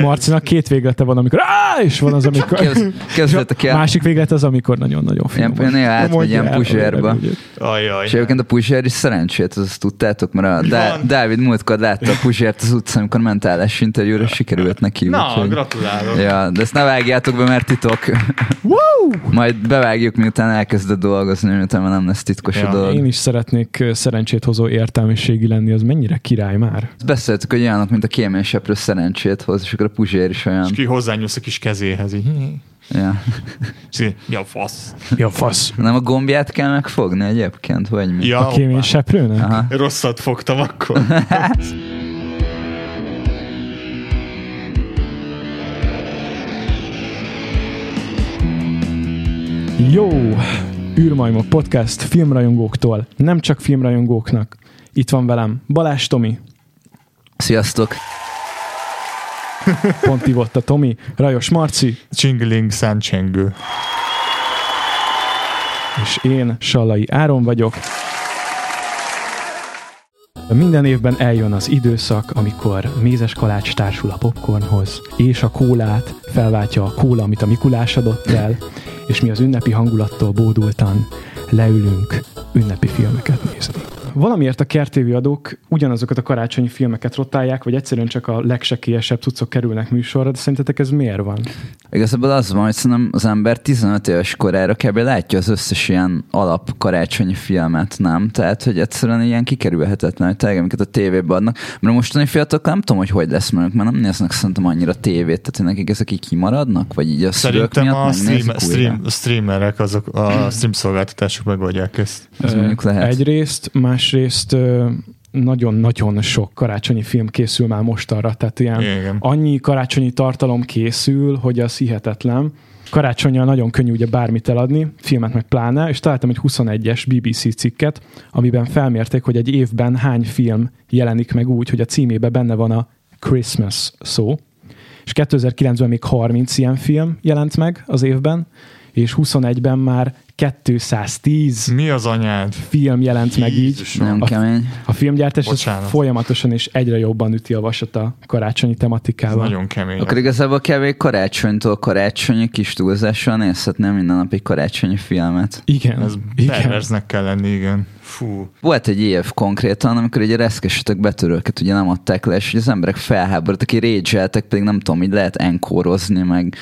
Marcinak két véglete van, amikor Á! és van az, amikor... Kezdetek el. Másik véglet az, amikor nagyon-nagyon finom. Ilyen, néha átmegy ilyen. Ajaj. És egyébként a puzsér is szerencsét, azt tudtátok, mert a Dá- Dávid múltkor látta a puzsért az utcán, amikor ment állás interjúra, sikerült neki. Na, úgyhogy- gratulálok. Ja, de ezt ne vágjátok be, mert titok. Majd bevágjuk, miután elkezdett dolgozni, miután nem lesz titkos a Ja, dolog. Én is szeretnék szerencsét hozó értelmiségi lenni, az mennyire király már. Beszéltük, hogy olyanok, mint a kéményseprő szerencsét hoz, és a puzsér is olyan. És ki hozzányúlsz a kis kezéhez. Így. Ja. Mi a fasz? Ja, fasz. Nem a gombját kell megfogni egyébként, vagy mi? Ja, A kémény seprőnek? Aha. rosszat fogtam akkor. Jó! űrmajmok podcast filmrajongóktól, nem csak filmrajongóknak. Itt van velem Balázs Tomi, Sziasztok! pont ivott a Tomi, Rajos Marci, Csingling szentcsengő. és én Sallai Áron vagyok. Minden évben eljön az időszak, amikor mézes kalács társul a popcornhoz, és a kólát felváltja a kóla, amit a Mikulás adott el, és mi az ünnepi hangulattól bódultan leülünk ünnepi filmeket nézni. Valamiért a kertévi adók ugyanazokat a karácsonyi filmeket rotálják, vagy egyszerűen csak a legsekélyesebb cuccok kerülnek műsorra, de szerintetek ez miért van? Igazából az van, hogy szerintem az ember 15 éves korára kb. látja az összes ilyen alap karácsonyi filmet, nem? Tehát, hogy egyszerűen ilyen kikerülhetetlen, hogy tényleg, amiket a tévébe adnak. Mert a mostani fiatalok nem tudom, hogy hogy lesz mert mert nem néznek szerintem annyira tévét, tehát nekik ezek így kimaradnak, vagy így a Szerintem miatt a stream, stream, streamerek, azok a stream szolgáltatások megoldják ezt. Ez mondjuk lehet. Egyrészt, másrészt nagyon-nagyon sok karácsonyi film készül már mostanra, tehát ilyen Igen. annyi karácsonyi tartalom készül, hogy az hihetetlen. Karácsonyra nagyon könnyű ugye bármit eladni, filmet meg pláne, és találtam egy 21-es BBC cikket, amiben felmérték, hogy egy évben hány film jelenik meg úgy, hogy a címébe benne van a Christmas szó, és 2009-ben még 30 ilyen film jelent meg az évben, és 21-ben már 210 Mi az anyád? film jelent meg így. Jézusom. Nem A- kemény. A filmgyártás az Bocsánat. folyamatosan és egyre jobban üti a vasat a karácsonyi Ez tematikával. nagyon kemény. Akkor igazából kevés karácsonytól karácsonyi kis túlzással nézhetném minden nap egy karácsonyi filmet. Igen, Ez igen. perverznek kell lenni, igen. Fú. Volt egy év konkrétan, amikor egy reszkesetek betörőket ugye nem adták le, és hogy az emberek felháborodtak, hogy rage pedig nem tudom, így lehet enkórozni, meg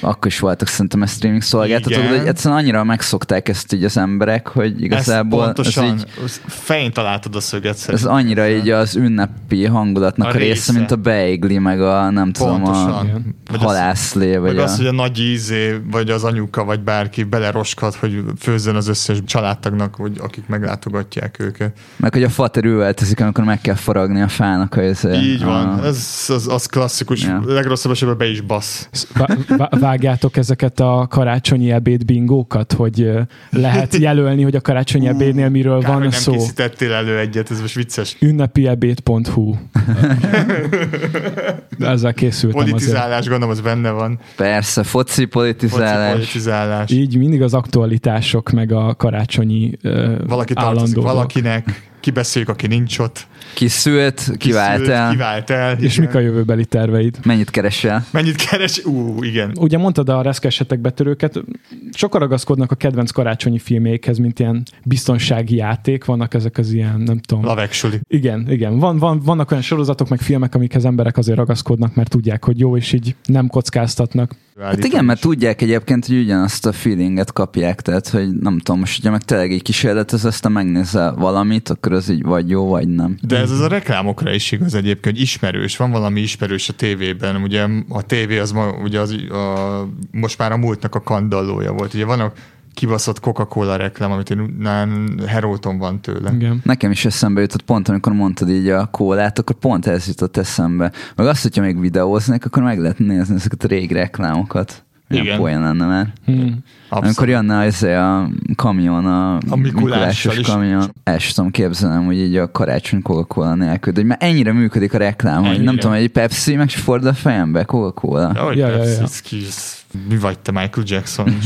akkor is voltak szerintem ezt streaming szolgáltatók, de egyszerűen annyira megszokták ezt így az emberek, hogy igazából ez pontosan, ez, így, ez fején találtad a szöget ez szerintem. annyira így az ünnepi hangulatnak a, A része, része. mint a beigli, meg a nem tudom, a Pontosan. Vagy az- halászlé, vagy Meg a... az, hogy a nagy ízé, vagy az anyuka, vagy bárki beleroskad, hogy főzzön az összes családtagnak, hogy akik meglátogatják őket. meg hogy a fater üvöltözik, amikor meg kell faragni a fának a, izé- Így van, a, ez az, az klasszikus, Ja. legrosszabb esetben be is vá- Vágjátok ezeket a karácsonyi ebéd bingókat, hogy lehet jelölni, hogy a karácsonyi ebédnél miről Kár, hogy van nem szó. készítettél elő egyet, ez most vicces. Ünnepieebéd.hu De Ezzel készültem azért. Politizálás, gondolom, az benne van. Persze, foci politizálás. Foci politizálás. Így mindig az aktualitások, meg a karácsonyi ö, Valaki tartozik valakinek, kibeszéljük, aki nincs ott. Ki szült, kivált Kiszült, el. Kivált el. És igen. mik a jövőbeli terveid? Mennyit keresel? Mennyit keres? Ú, igen. Ugye mondtad a reszkesetek betörőket, sokan ragaszkodnak a kedvenc karácsonyi filmékhez, mint ilyen biztonsági játék, vannak ezek az ilyen, nem tudom. Love Actually. Igen, igen. Van, van, vannak olyan sorozatok, meg filmek, amikhez emberek azért ragaszkodnak, mert tudják, hogy jó, és így nem kockáztatnak. Hát igen, mert tudják egyébként, hogy ugyanazt a feelinget kapják, tehát hogy nem tudom, most ugye meg tényleg egy kísérletez, aztán megnézel valamit, akkor az így vagy jó, vagy nem. De ez az a reklámokra is igaz egyébként, hogy ismerős, van valami ismerős a tévében, ugye a tévé az ma, ugye az, a, most már a múltnak a kandallója volt, ugye van a kibaszott Coca-Cola reklám, amit én nán heróton van tőle. Igen. Nekem is eszembe jutott pont, amikor mondtad így a kólát, akkor pont ez jutott eszembe. Meg azt, hogyha még videóznék, akkor meg lehet nézni ezeket a régi reklámokat. Milyen Igen. poén lenne már. Hmm. Amikor jönne az a kamion, a, A Mikulással is. kamion, el sem tudom képzelnem, hogy így a karácsony Coca-Cola nélkül, de hogy már ennyire működik a reklám, hogy nem Ennyire. tudom, egy Pepsi meg se fordul a fejembe, Coca-Cola. Ja, Ja, ja, ja, ja. Mi vagy te, Michael Jackson?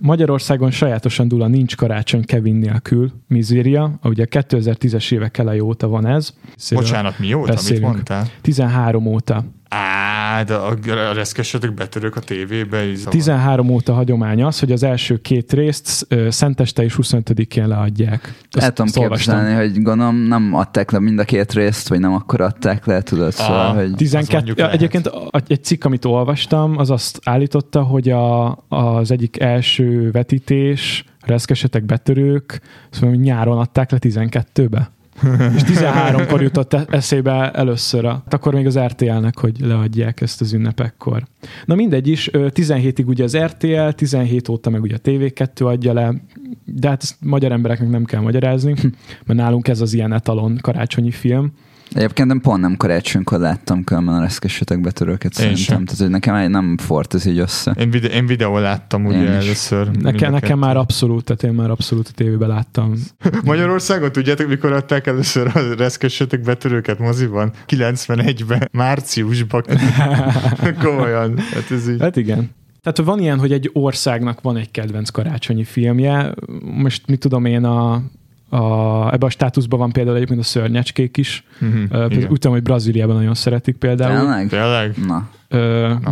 Magyarországon sajátosan dula nincs karácsony Kevin nélkül, Mizéria, ugye 2010-es évek elejé óta van ez. Bocsánat, mióta? Beszélünk. Mit mondtál? 13 óta. Á, de a, a reszkesetek betörők a tévébe. így zavar. 13 óta hagyomány az, hogy az első két részt ö, Szenteste és 25-én leadják. Azt- El tudom képzelni, hogy gondolom nem adták le mind a két részt, vagy nem akkor adták le, tudod, szóval, hogy... 12, mondjuk ja, egyébként egy cikk, amit olvastam, az azt állította, hogy a, az egyik első vetítés, reszkesetek betörők, szóval nyáron adták le 12-be. És 13-kor jutott e- eszébe először, a, hát akkor még az RTL-nek, hogy leadják ezt az ünnepekkor. Na mindegy is, ö, 17-ig ugye az RTL, 17 óta meg ugye a TV2 adja le, de hát ezt magyar embereknek nem kell magyarázni, mert nálunk ez az ilyen etalon karácsonyi film. Egyébként nem pont nem karácsonykor láttam különben a reszkesetek betörőket Én szerintem. sem. Tehát, hogy nekem nem fort ez így össze. Én, vide- én videó láttam ugye Én először. Nekem, nekem már abszolút, tehát én már abszolút a tévében láttam. Magyarországon tudjátok, mikor adták először a reszkessetek betörőket moziban? 91-ben, márciusban. Komolyan. Hát ez így. Hát igen. Tehát van ilyen, hogy egy országnak van egy kedvenc karácsonyi filmje. Most mit tudom én, a, a, ebben a státuszban van például egyébként a szörnyecskék is. Igen. Úgy tudom, hogy Brazíliában nagyon szeretik például. Tényleg? Tényleg? Na.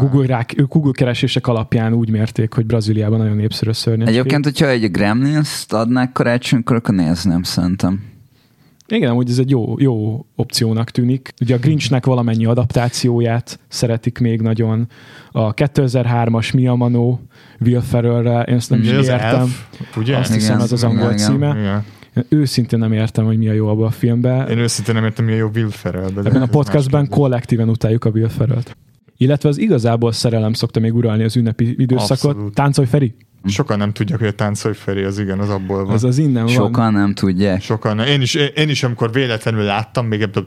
Google, rák, Google keresések alapján úgy mérték, hogy Brazíliában nagyon népszerű a szörnyecskék. Egyébként, hogyha egy Gremlins-t adnák karácsonykor, akkor nézném szerintem. Igen, amúgy ez egy jó, jó opciónak tűnik. Ugye a Grinchnek valamennyi adaptációját szeretik még nagyon. A 2003-as Mia Manó Will Ferrellre, én ezt nem is értem. Elf, ugye? Azt Igen, hiszem, az az angol igen. címe. Igen. Én őszintén nem értem, hogy mi a jó abban a filmben. Én őszintén nem értem, mi a jó Will Ferrell. Ebben a podcastben kollektíven utáljuk a Will Ferrellt. Illetve az igazából szerelem szokta még uralni az ünnepi időszakot. Abszolút. Táncolj Feri? Sokan nem tudják, hogy a táncolj Feri az igen, az abból van. Az az innen van. Sokan nem tudják. Sokan. Én is, én is, amikor véletlenül láttam, még ebből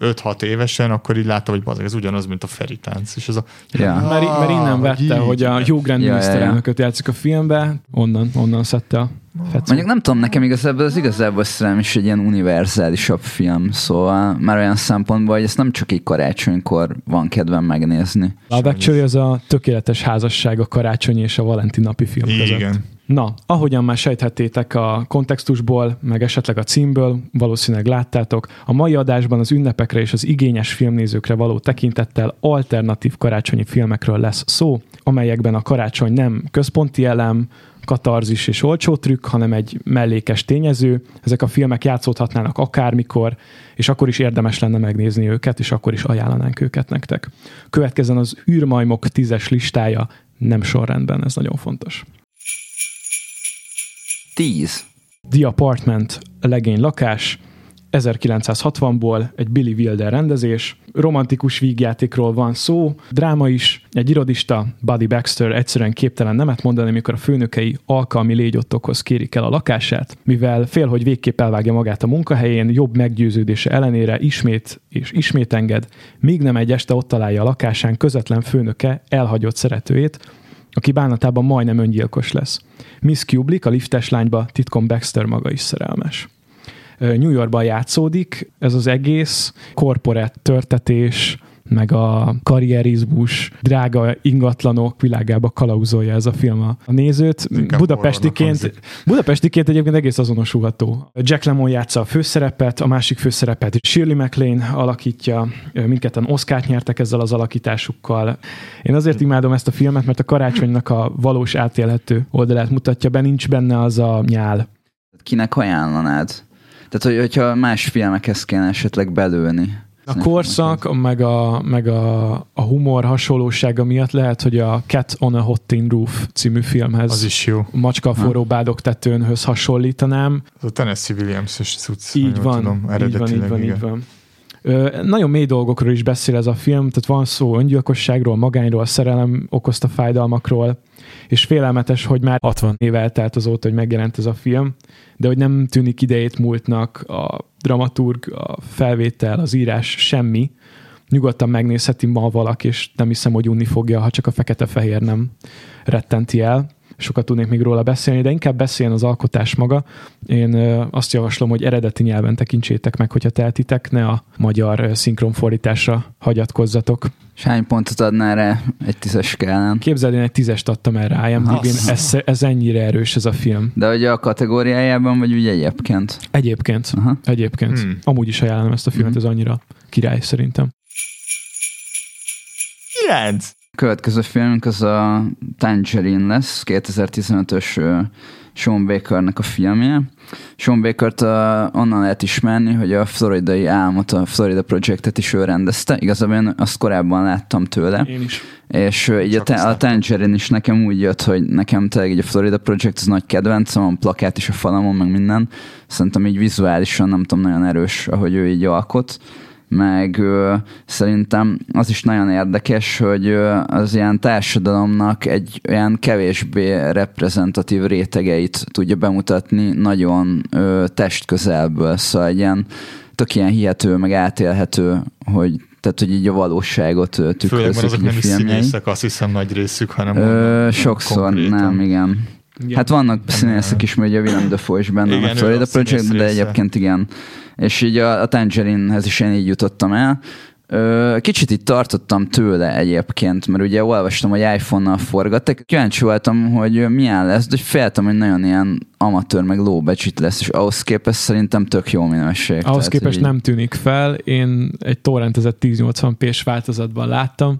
15-6 évesen, akkor így láttam, hogy bazeg, ez ugyanaz, mint a Feri tánc. És az a... Ja. Mert, mert innen Ah, vette, így. hogy a Hugh Grant Ja, ja, ja. játszik a filmbe, onnan, onnan szedte a fecót. Mondjuk nem tudom, nekem igazából az igazából szerelem is egy ilyen univerzálisabb film, szóval már olyan szempontból, hogy ezt nem csak így karácsonykor van kedvem megnézni. Love Actually az a tökéletes házasság a karácsony és a Valentin napi film között. Igen. Na, ahogyan már sejthettétek a kontextusból, meg esetleg a címből, valószínűleg láttátok, a mai adásban az ünnepekre és az igényes filmnézőkre való tekintettel alternatív karácsonyi filmekről lesz szó, amelyekben a karácsony nem központi elem, katarzis és olcsó trükk, hanem egy mellékes tényező. Ezek a filmek játszódhatnának akármikor, és akkor is érdemes lenne megnézni őket, és akkor is ajánlanánk őket nektek. Következzen az űrmajmok tízes listája, nem sorrendben, ez nagyon fontos. 10. The Apartment, legény lakás, 1960-ból egy Billy Wilder rendezés. Romantikus vígjátékról van szó, dráma is. Egy irodista, Buddy Baxter egyszerűen képtelen nemet mondani, amikor a főnökei alkalmi légyottokhoz kérik el a lakását, mivel fél, hogy végképp elvágja magát a munkahelyén, jobb meggyőződése ellenére ismét és ismét enged, míg nem egy este ott találja a lakásán közvetlen főnöke elhagyott szeretőjét, aki bánatában majdnem öngyilkos lesz. Miss Kubrick, a liftes lányba titkon Baxter maga is szerelmes. New Yorkban játszódik ez az egész, korporát törtetés, meg a karrierizmus, drága ingatlanok világába kalauzolja ez a film a a nézőt. Inkább Budapestiként, Budapestiként egyébként egész azonosulható. Jack Lemmon játsza a főszerepet, a másik főszerepet Shirley MacLaine alakítja, mindketten Oscárt nyertek ezzel az alakításukkal. Én azért imádom ezt a filmet, mert a karácsonynak a valós átélhető oldalát mutatja be, nincs benne az a nyál. Kinek ajánlanád? Tehát, hogy, hogyha más filmekhez kéne esetleg belőni. A korszak, meg a, meg a, a humor hasonlósága miatt lehet, hogy a Cat on a Hot Tin Roof című filmhez Az is jó. Macska a forró bádog tetőnhöz hasonlítanám. Az a Tennessee Williams-es cucc. Így van, Tudom, így van, így van, igen. így van. Nagyon mély dolgokról is beszél ez a film, tehát van szó öngyilkosságról, magányról, szerelem okozta fájdalmakról, és félelmetes, hogy már 60 év eltelt azóta, hogy megjelent ez a film, de hogy nem tűnik idejét múltnak a dramaturg, a felvétel, az írás, semmi. Nyugodtan megnézheti ma valaki, és nem hiszem, hogy unni fogja, ha csak a fekete-fehér nem rettenti el. Sokat tudnék még róla beszélni, de inkább beszéljen az alkotás maga. Én azt javaslom, hogy eredeti nyelven tekintsétek meg, hogyha tehetitek, ne a magyar szinkronfordításra hagyatkozzatok. És hány pontot adnál rá egy tízes skálán? Képzeld, én egy tízest adtam erre IMDb-n, ez, ez ennyire erős ez a film. De hogy a kategóriájában, vagy ugye egyébként? Egyébként. Aha. Egyébként. Hmm. Amúgy is ajánlom ezt a filmet, hmm. ez annyira király szerintem. 9. Következő filmünk az a Tangerine lesz, 2015-ös Sean Bakernek a filmje. Sean Baker-t uh, onnan lehet ismerni, hogy a floridai álmot, a Florida Projectet is ő rendezte. Igazából én azt korábban láttam tőle. Én is. És uh, így a, a Tangerine is nekem úgy jött, hogy nekem tényleg így a Florida Project az nagy kedvencem, van plakát is a falamon, meg minden. Szerintem így vizuálisan nem tudom, nagyon erős, ahogy ő így alkot meg ö, szerintem az is nagyon érdekes, hogy ö, az ilyen társadalomnak egy olyan kevésbé reprezentatív rétegeit tudja bemutatni nagyon ö, testközelből, szóval egy ilyen tök ilyen hihető, meg átélhető, hogy tehát, hogy így a valóságot tükrözik Főleg, mert azok nem is színészek, azt hiszem nagy részük, hanem Ö, sokszor konkrétan. nem, igen. igen. Hát vannak színészek is, mert ugye Willem Dafoe is benne igen, a Florida Project, de egyébként igen és így a, a Tangerine-hez is én így jutottam el. Kicsit itt tartottam tőle egyébként, mert ugye olvastam, hogy iPhone-nal forgattak. Kíváncsi voltam, hogy milyen lesz, de féltem, hogy nagyon ilyen amatőr, meg lóbecsit lesz, és ahhoz képest szerintem tök jó minőség. Ahhoz Tehát, képest így... nem tűnik fel. Én egy torrentezett 1080p-s változatban láttam.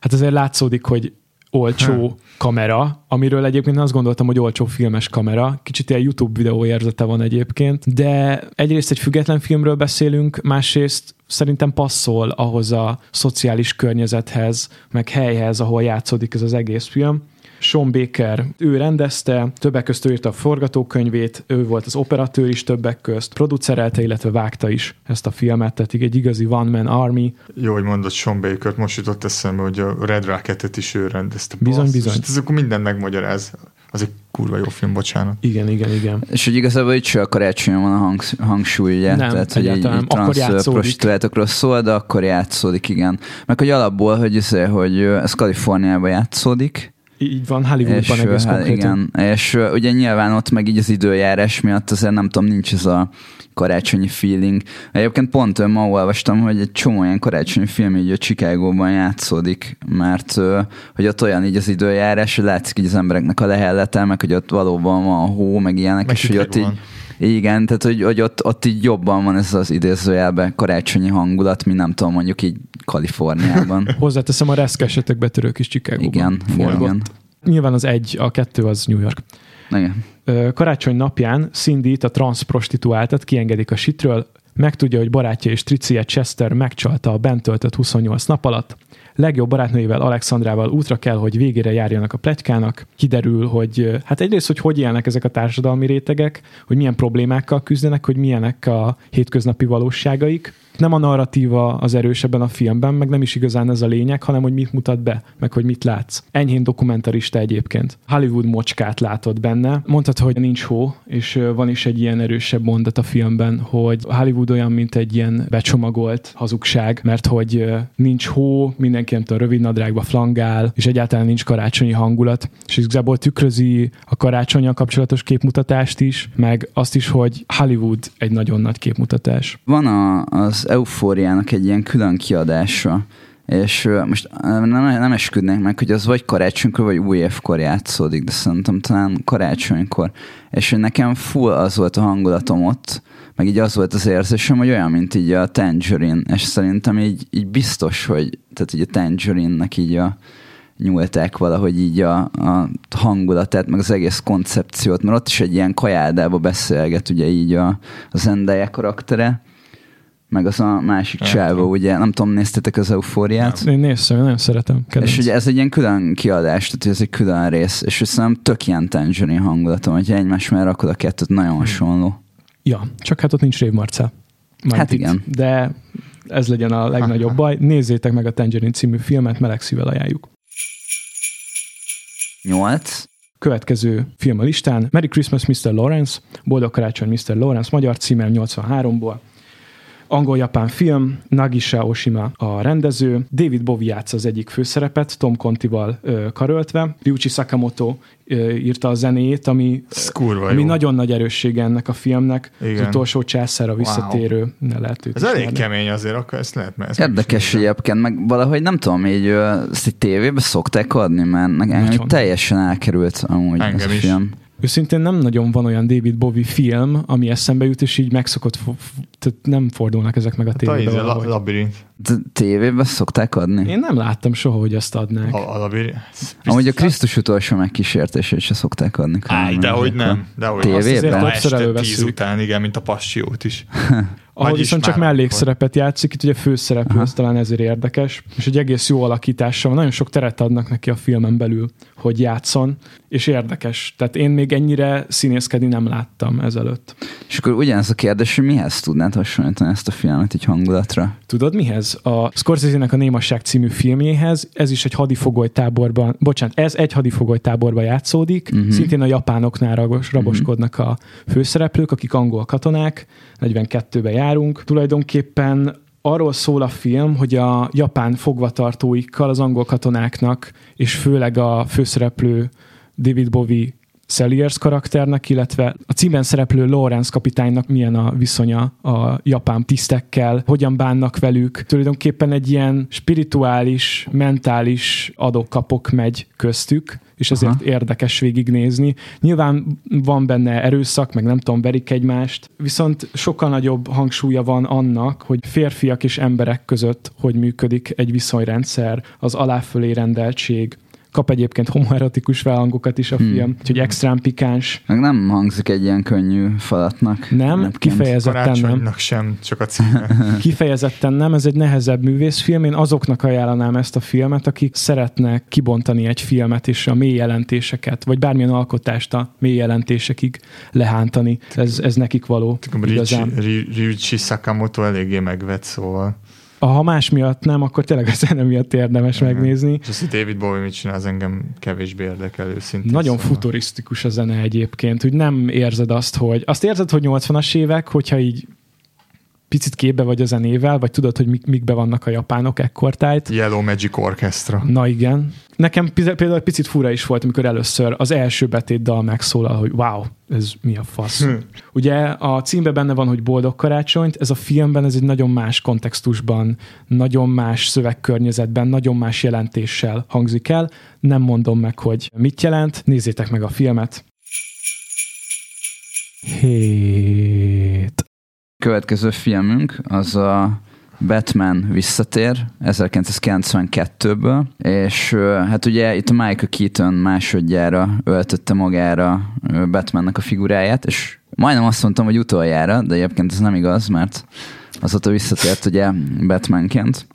Hát azért látszódik, hogy olcsó ha. kamera, amiről egyébként azt gondoltam, hogy olcsó filmes kamera. Kicsit ilyen YouTube videó érzete van egyébként, de egyrészt egy független filmről beszélünk, másrészt szerintem passzol ahhoz a szociális környezethez, meg helyhez, ahol játszódik ez az egész film. Sean Baker, ő rendezte, többek között ő írta a forgatókönyvét, ő volt az operatőr is többek közt, producerelte, illetve vágta is ezt a filmet, tehát egy igazi one-man army. Jó, hogy mondott Sean baker most jutott eszembe, hogy a Red Rocket-et is ő rendezte. Bizony, Basz, bizony. Ez akkor minden megmagyaráz. Az egy kurva jó film, bocsánat. Igen, igen, igen. És hogy igazából itt se a karácsonyon van a hang, hangsúly, ugye? Nem, Tehát, hogy így, így transz prostituáltokról szól, de akkor játszódik, igen. Meg hogy alapból, hogy, ez, hogy ez Kaliforniában játszódik, így van, Hollywoodban és, egész hát, konkrétan. Igen, és ugye nyilván ott meg így az időjárás miatt azért nem tudom, nincs ez a karácsonyi feeling. Egyébként pont ma olvastam, hogy egy csomó ilyen karácsonyi film így a Chicagóban játszódik, mert hogy ott olyan így az időjárás, hogy látszik így az embereknek a lehellete, meg hogy ott valóban van a hó, meg ilyenek, meg és hogy ott van. Igen, tehát hogy, hogy ott, ott így jobban van ez az idézőjelben karácsonyi hangulat, mint nem tudom, mondjuk így Kaliforniában. Hozzáteszem, a reszkesetek betörők is Chicago-ban igen, igen, igen. Nyilván az egy, a kettő az New York. Igen. Karácsony napján Cindy a transzprostituáltat kiengedik a sitről, megtudja, hogy barátja és Tricia Chester megcsalta a bent töltött 28 nap alatt, legjobb barátnőivel, Alexandrával útra kell, hogy végére járjanak a pletykának. Kiderül, hogy hát egyrészt, hogy hogy élnek ezek a társadalmi rétegek, hogy milyen problémákkal küzdenek, hogy milyenek a hétköznapi valóságaik, nem a narratíva az erősebben a filmben, meg nem is igazán ez a lényeg, hanem hogy mit mutat be, meg hogy mit látsz. Enyhén dokumentarista egyébként. Hollywood mocskát látod benne. Mondtad, hogy nincs hó, és van is egy ilyen erősebb mondat a filmben, hogy Hollywood olyan, mint egy ilyen becsomagolt hazugság, mert hogy nincs hó, mindenki nem tudom, rövid nadrágba flangál, és egyáltalán nincs karácsonyi hangulat, és igazából tükrözi a karácsonyjal kapcsolatos képmutatást is, meg azt is, hogy Hollywood egy nagyon nagy képmutatás. Van a, az eufóriának egy ilyen külön kiadása, és most nem, nem esküdnék meg, hogy az vagy karácsonykor, vagy új évkor játszódik, de szerintem talán karácsonykor. És nekem full az volt a hangulatom ott, meg így az volt az érzésem, hogy olyan, mint így a Tangerine, és szerintem így, így biztos, hogy tehát így a Tangerine-nek így a nyúlták valahogy így a, a hangulatát, meg az egész koncepciót, mert ott is egy ilyen kajádába beszélget ugye így a, a Zendaya karaktere, meg az a másik csávó, ugye, nem tudom, néztetek az eufóriát? Én néztem, én nagyon szeretem. Kedvenc. És ugye ez egy ilyen külön kiadás, tehát ez egy külön rész, és szerintem tök ilyen tangerine hangulatom, hogy egymás mellé rakod a kettőt, nagyon hmm. hasonló. Ja, csak hát ott nincs Rév Marcel. Hát itt, igen. De ez legyen a legnagyobb baj. Nézzétek meg a Tangerine című filmet, meleg szívvel ajánljuk. 8. Következő film a listán, Merry Christmas Mr. Lawrence, Boldog Karácsony Mr. Lawrence, magyar címem 83-ból. Angol-japán film, Nagisa Oshima a rendező, David Bowie játsza az egyik főszerepet, Tom Contival ö, karöltve, Ryuichi Sakamoto ö, írta a zenét, ami, Ez kurva ami jó. nagyon nagy erőssége ennek a filmnek. Igen. Az utolsó császára visszatérő, ne lehet őt Ez elég ismerni. kemény azért, akkor ezt lehet, mert ezt Érdekes is egyébként, meg valahogy nem tudom, így ezt egy tévébe szokták adni, mert nekem így teljesen elkerült amúgy ez Engem a is. Őszintén nem nagyon van olyan David Bowie film, ami eszembe jut, és így megszokott, tehát nem fordulnak ezek meg a A tévében. izé, la, valahogy. labirint. De tévébe szokták adni? Én nem láttam soha, hogy ezt adnák. A, a labirint. Amúgy a Krisztus utolsó megkísértését se szokták adni. Áj, dehogy akkor- nem. Dehogy Tévében? Azt este tíz után, igen, mint a passiót is. Ahol viszont csak mellékszerepet játszik, itt ugye főszereplő, ez talán ezért érdekes, és egy egész jó alakítása van, nagyon sok teret adnak neki a filmen belül, hogy játszon, és érdekes. Tehát én még ennyire színészkedni nem láttam ezelőtt. És akkor ugyanez a kérdés, hogy mihez tudnád hasonlítani ezt a filmet így hangulatra? Tudod mihez? A Scorsese-nek a Némasság című filmjéhez, ez is egy hadifogolytáborban, bocsánat, ez egy hadifogolytáborban játszódik, Mhm. uh-huh. szintén a japánoknál ragos, raboskodnak a főszereplők, akik angol katonák, 42-ben járunk. Tulajdonképpen arról szól a film, hogy a japán fogvatartóikkal az angol katonáknak, és főleg a főszereplő David Bowie Selliers karakternek, illetve a címben szereplő Lawrence kapitánynak milyen a viszonya a japán tisztekkel, hogyan bánnak velük. Tulajdonképpen egy ilyen spirituális, mentális adok-kapok megy köztük, és ezért Aha. érdekes végignézni. Nyilván van benne erőszak, meg nem tudom, verik egymást, viszont sokkal nagyobb hangsúlya van annak, hogy férfiak és emberek között hogy működik egy viszonyrendszer, az aláfölé rendeltség, kap egyébként homoerotikus felhangokat is a Hmm. film, úgyhogy extrán pikáns. Meg nem hangzik egy ilyen könnyű falatnak. Nem, Egyébként. kifejezetten nem. Karácsonynak sem, csak a címe. Kifejezetten nem, ez egy nehezebb művészfilm. Én azoknak ajánlanám ezt a filmet, akik szeretnek kibontani egy filmet és a mély jelentéseket, vagy bármilyen alkotást a mély jelentésekig lehántani. Ez, ez nekik való Ryuichi Sakamoto eléggé megvet, szóval. Ha más miatt nem, akkor tényleg a zene miatt érdemes Mhm. megnézni. És azt, hogy David Bowie mit csinál, az engem kevésbé érdekel őszintén. Nagyon szóval. futurisztikus a zene egyébként, hogy nem érzed azt, hogy azt érzed, hogy 80-as évek, hogyha így picit képbe vagy a zenével, vagy tudod, hogy mik, mikbe vannak a japánok ekkortájt. Yellow Magic Orchestra. Na igen. Nekem például picit fura is volt, amikor először az első betétdal megszólal, hogy wow, ez mi a fasz. Hm. Ugye a címben benne van, hogy boldog karácsonyt, ez a filmben ez egy nagyon más kontextusban, nagyon más szövegkörnyezetben, nagyon más jelentéssel hangzik el. Nem mondom meg, hogy mit jelent. Nézzétek meg a filmet. Hét. Következő filmünk az a Batman visszatér 1992-ből, és hát ugye itt a Michael Keaton másodjára öltötte magára Batmannek a figuráját, és majdnem azt mondtam, hogy utoljára, de egyébként ez nem igaz, mert azóta visszatért ugye Batmanként.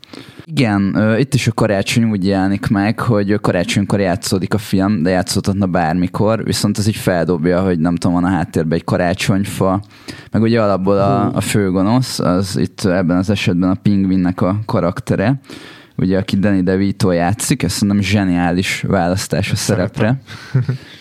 Igen, itt is a karácsony úgy jelenik meg, hogy karácsonykor játszódik a film, de játszódhatna bármikor, viszont ez így feldobja, hogy nem tudom, van a háttérben egy karácsonyfa, meg ugye alapból a, a főgonosz, az itt ebben az esetben a pingvinnek a karaktere, ugye aki Danny DeVito játszik, ez szerintem zseniális választás a szerepre.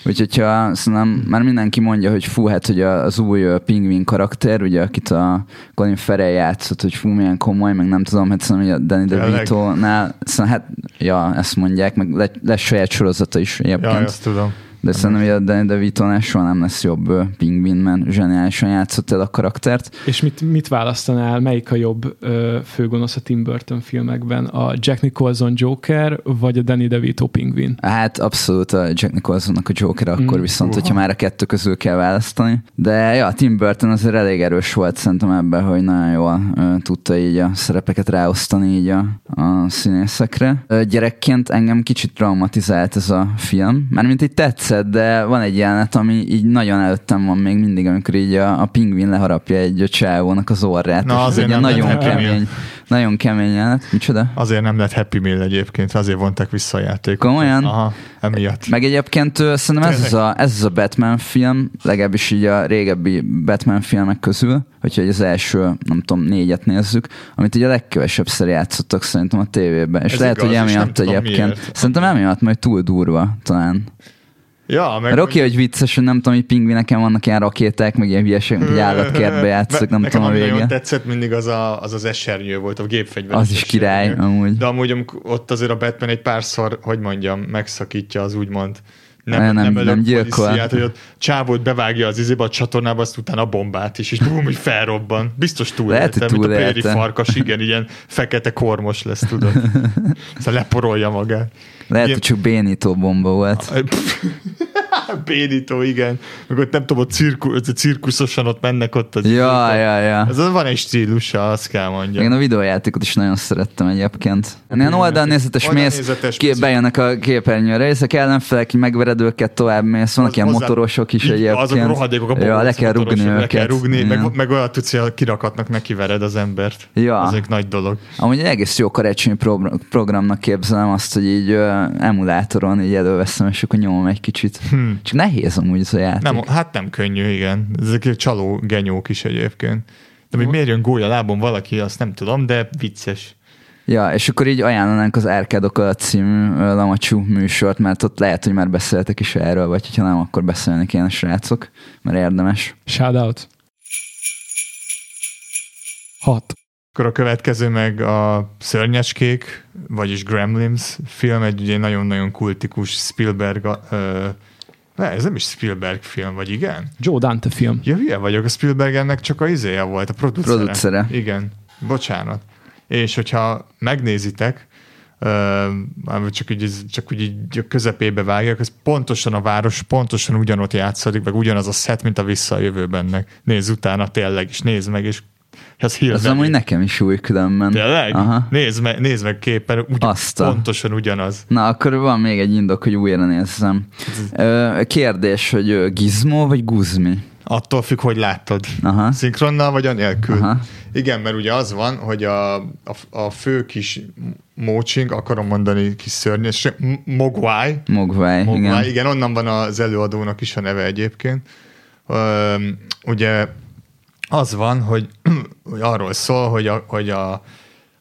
Úgyhogy ha szerintem már mindenki mondja, hogy fú, hát hogy az új pingvin karakter, ugye akit a Colin Farrell játszott, hogy fú, milyen komoly, meg nem tudom, hát szerintem hogy a Danny? DeVito-nál, szerintem hát, ja, ezt mondják, meg le- lesz saját sorozata is egyébként. Jaj, azt tudom. De szerintem, hogy a Danny DeVito-nál soha nem lesz jobb ö, pingvin, mert zseniálisan játszott el a karaktert. És mit, mit választanál, melyik a jobb ö, főgonosz a Tim Burton filmekben? A Jack Nicholson Joker, vagy a Danny DeVito Pingvin? Hát abszolút a Jack Nicholsonnak a Joker, akkor Mm. viszont, Uha. hogyha már a kettő közül kell választani. De ja, Tim Burton azért elég erős volt szerintem ebben, hogy nagyon jól ö, tudta így a szerepeket ráosztani így a, a színészekre. Ö, gyerekként engem kicsit traumatizált ez a film, mármint így tetszett, de van egy jelenet, ami így nagyon előttem van még mindig, amikor így a, a pingvin leharapja egy csávónak az orrát. Na, azért nem nagyon lett Happy Meal. kemény, nagyon kemény jelenet. Micsoda? Azért nem lett Happy Meal egyébként, azért vonták vissza a játékot. Komolyan? Aha, emiatt. Meg egyébként szerintem ez az, a, ez az a Batman film, legalábbis így a régebbi Batman filmek közül, hogyha az első, nem tudom, négyet nézzük, amit így a legkevesebbszer játszottak szerintem a tévében. És Ez lehet, igaz, hogy emiatt egyébként. miért. Szerintem emiatt majd túl durva talán. Ja, meg oké, hogy vicces, hogy nem tudom, hogy pingvineken vannak ilyen rakéták, meg ilyen hülyeség, hogy állatkertbe játszok, nem Nekem tudom a vége. tetszett mindig az a, az, az esernyő volt, a gépfegyver. Az is király, amúgy. De amúgy ott azért a Batman egy párszor, hogy mondjam, megszakítja az úgymond Nem- nem- ölök nem gyilkol. hogy ott csávót bevágja az izébe a csatornába, azt utána a bombát is, és bum, hogy felrobban. Biztos Lehet, túlélte, hogy mint a préri farkas, igen, ilyen fekete kormos lesz, tudod. Szóval leporolja magát. Lehet, ilyen- hogy csak bénító bomba volt. Bénító, igen. Meg ott nem tudom, ott cirku, ott cirkuszosan ott mennek ott az Ja, ja, ja. Ez van egy stílusa, azt kell mondjam. Én a videójátékot is nagyon szerettem egyébként. Ilyen oldalnézetes mész, Oldalnézetes ki, mész. bejönnek a képernyőre, ezek ellenfelek, megvered őket, tovább mész, vannak Az ilyen hozzá- motorosok is Így, egyébként. Azok rohadékok a ja, le kell rugni őket. Le kell rugni, meg, meg olyan tudsz, hogy kirakatnak neki vered az embert. Ja. Az egy nagy dolog. Amúgy egy egész jó karácsonyi pro- programnak képzelem azt, hogy így emulátoron így előveszem, és akkor nyomom egy kicsit. Hm. Csak nehéz amúgy ez a játék. Nem, hát nem könnyű, igen. Ezek egy csaló genyók is egyébként. De hogy miért jön gólya lábon valaki, azt nem tudom, de vicces. Ja, és akkor így ajánlanánk az Árkádokat című Lamacsú műsort, mert ott lehet, hogy már beszéltek is erről, vagy ha nem, akkor beszélni kéne srácok, mert érdemes. Shoutout. Hat. Akkor a következő meg a Szörnyecskék, vagyis Gremlins film, egy ugye nagyon-nagyon kultikus Spielberg, ö, ne, ez nem is Spielberg film, vagy igen? Joe Dante film. Ja, hülye vagyok, a Spielberg ennek csak a izéje volt, a producere. Producere. Igen, bocsánat. És hogyha megnézitek, uh, csak, úgy, csak úgy így a közepébe vágják, ez pontosan a város, pontosan ugyanott játszódik, meg ugyanaz a set, mint a Vissza a jövőbennek. Nézd utána tényleg, és nézd meg, és ez Ez hirdető. amúgy nekem is új különben. Tényleg? Aha. Nézd meg, nézd meg képen, ugy, Azt a- pontosan ugyanaz. Na, akkor van még egy indok, hogy újra nézzem. Kérdés, hogy Gizmo vagy Guzmi? Attól függ, hogy láttad. Aha. Szinkronnal vagy anélkül? Aha. Igen, mert ugye az van, hogy a, a, a fő kis mócsing, akarom mondani kis szörnyes, Mogwai, Mogwai, igen. igen, onnan van az előadónak is a neve egyébként. Öm, ugye az van, hogy, hogy arról szól, hogy a, hogy a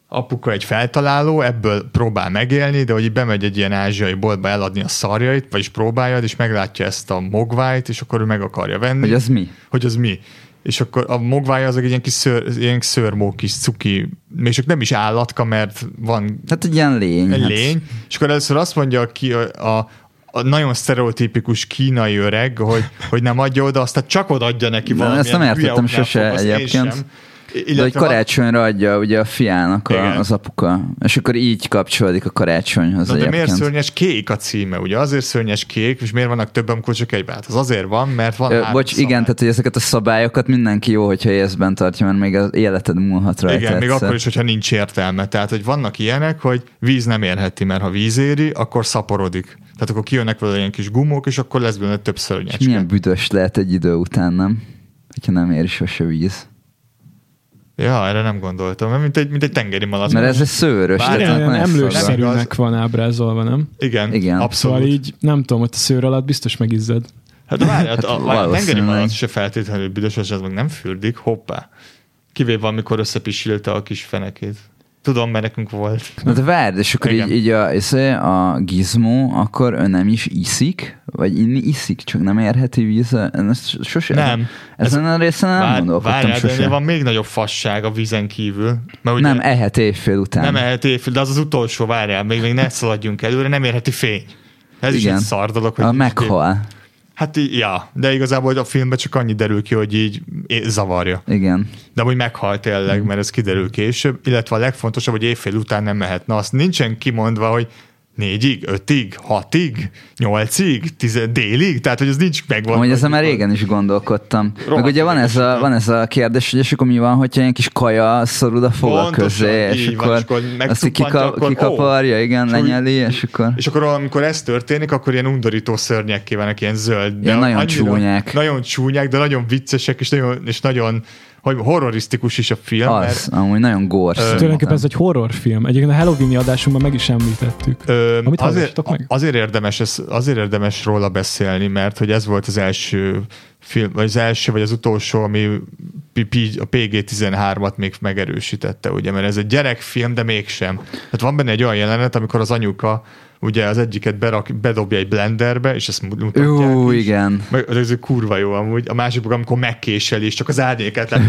apuka egy feltaláló, ebből próbál megélni, de hogy így bemegy egy ilyen ázsiai boltba eladni a szarjait, vagyis próbálja, és meglátja ezt a mogvájt, és akkor ő meg akarja venni. Hogy az mi? Hogy az mi? És akkor a mogvája az egy ilyen kis szőr, ilyen szőrmó kis cuki, még csak nem is állatka, mert van Hát egy ilyen lény. egy hát. lény, és akkor először azt mondja ki a, a, a nagyon sztereotípikus kínai öreg, hogy, hogy nem adja oda, aztán csak odaadja neki De valamilyen ezt nem értettem sose egyébként. sem. De hogy Illetve karácsonyra adja ugye a fiának a, az apuka. És akkor így kapcsolódik a karácsonyhoz Na de egyébként. miért szörnyes kék a címe? Ugye azért szörnyes kék, és miért vannak több, amikor csak egy hát Az azért van, mert van Ö, bocs, szabály. igen, tehát hogy ezeket a szabályokat mindenki jó, hogyha észben tartja, mert még az életed múlhat rajta. Igen, még akkor is, hogyha nincs értelme. Tehát, hogy vannak ilyenek, hogy víz nem érheti, mert ha víz éri, akkor szaporodik. Tehát akkor kijönnek vele ilyen kis gumók, és akkor lesz benne több És szörnyecske. milyen büdös lehet egy idő után, nem? Hogyha nem éri sose víz. Ja, erre nem gondoltam. Mert mint egy, mint egy tengeri malac. Mert ez egy szőrös. Tehát Ilyen emlősszerűnek van ábrázolva, nem? Igen, Igen. abszolút. Szóval így, nem tudom, hogy a szőr alatt biztos megizzad. Hát várj, hát a, a tengeri malac se feltétlenül büdös, és ez meg nem fürdik, hoppá. Kivéve, amikor összepisilte a kis fenekét. Tudom, mert nekünk volt. Na de várd, és akkor így, Igen. így a, a gizmo, akkor ő nem is iszik? Vagy inni iszik, csak nem érheti víz? Ezt sose, Nem. Ezen a részen nem Vár- gondolkodtam várjál, de sose. ennél van még nagyobb fasság a vízen kívül. Mert ugye nem, ehet éjfél után. nem ehet évfél, de az az utolsó, várjál, még, még ne szaladjunk előre, nem érheti fény. Ez is Igen. egy szar dolog, hogy a meghal. Hát í- ja, de igazából a filmben csak annyi derül ki, hogy így zavarja. Igen. De hogy meghalt tényleg, mert ez kiderül később, illetve a legfontosabb, hogy évfél után nem mehetne. Azt nincsen kimondva, hogy négyig, ötig, hatig, nyolcig, tized, délig, tehát hogy ez nincs megvan. Amúgy ezzel már régen is gondolkodtam. Meg Rohadt ugye van ez, a, van ez a kérdés, hogy és akkor mi van, hogyha ilyen kis kaja szorul a foga közé, és így van, akkor, és akkor azt így megcuppantja, kika, akkor kikaparja, igen, És lenyeli, és akkor... És akkor amikor ez történik, akkor ilyen undorító szörnyek vannak, ilyen zöld. De Ilyen nagyon annyira- csúnyák. Nagyon csúnyák, de nagyon viccesek, és nagyon, és nagyon hogy horrorisztikus is a film. Az, Mert, amúgy nagyon szerintem. Tulajdonképpen ez egy horrorfilm. Egyébként a Halloween adásunkban meg is említettük. Ö, Amit azért, meg. azért, érdemes, ez, azért érdemes róla beszélni, mert hogy ez volt az első film, vagy az első, vagy az utolsó, ami a PG-13-at még megerősítette, ugye, mert ez egy gyerekfilm, de mégsem. Tehát van benne egy olyan jelenet, amikor az anyuka ugye az egyiket berak, bedobja egy blenderbe, és ezt mutatják Jó, is. igen. Meg, ez egy kurva jó amúgy. A másik, amikor megkésel, és csak az árnyéket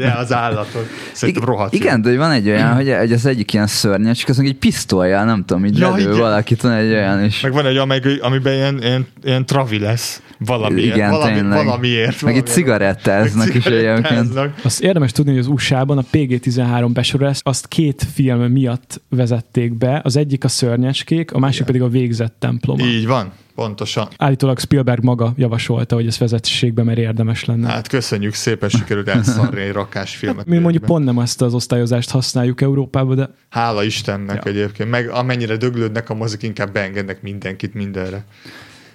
el az állatot. Szerintem rohadt jó. Igen, de hogy van egy olyan, hogy, hogy az egyik ilyen szörnyet, csak az meg egy pisztolyjal, nem tudom, így Ja, lelő valakit, van egy olyan is. Meg van egy, amely, amiben ilyen, ilyen, ilyen travi lesz. Valamiért. Igen, valami, tényleg. valamiért. Meg itt valamiért. cigarettáznak is egyébként. Azt érdemes tudni, hogy az USA-ban a PG-13 besorolás, azt két film miatt vezették be. Az egyik a szörnyecskék, a másik Igen. pedig a végzett temploma. Így van, pontosan. Állítólag Spielberg maga javasolta, hogy ezt vezessék be, mert érdemes lenne. Hát köszönjük szépen, sikerült elszarni egy rakás filmet. Mi mondjuk pont nem ezt az osztályozást használjuk Európában, de Hála Istennek ja. egyébként. Meg amennyire döglődnek a mozik, inkább beengednek mindenkit mindenre.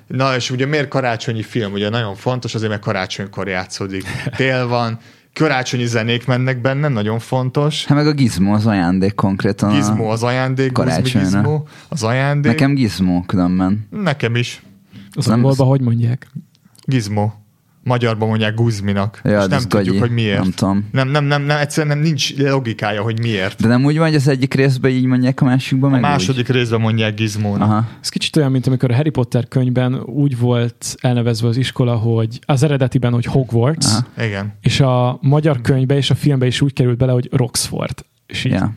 Na és ugye miért karácsonyi film? Ugye nagyon fontos, azért mert karácsonykor játszódik. Tél van, karácsonyi zenék mennek benne, nagyon fontos. Hát meg a gizmo az ajándék konkrétan. Gizmo az ajándék, karácsonyra. Gizmo az ajándék. Nekem gizmo különben. Nekem is. az Nem- angolban hogy mondják? Gizmo. Magyarban mondják Guzminak. Ja, és nem ez tudjuk, gagyi. hogy miért. Nem tudom. Nem, nem, nem, nem, egyszerűen nem, nincs logikája, hogy miért. De nem úgy van, hogy az egyik részben így mondják, a másikban A meg második részben mondják Gizmónak. Úgy. Aha. Ez kicsit olyan, mint amikor a Harry Potter könyvben úgy volt elnevezve az iskola, hogy az eredetiben, hogy Hogwarts, Aha. Igen. és a magyar könyvbe és a filmbe is úgy került bele, hogy Roxford. És így, Ja.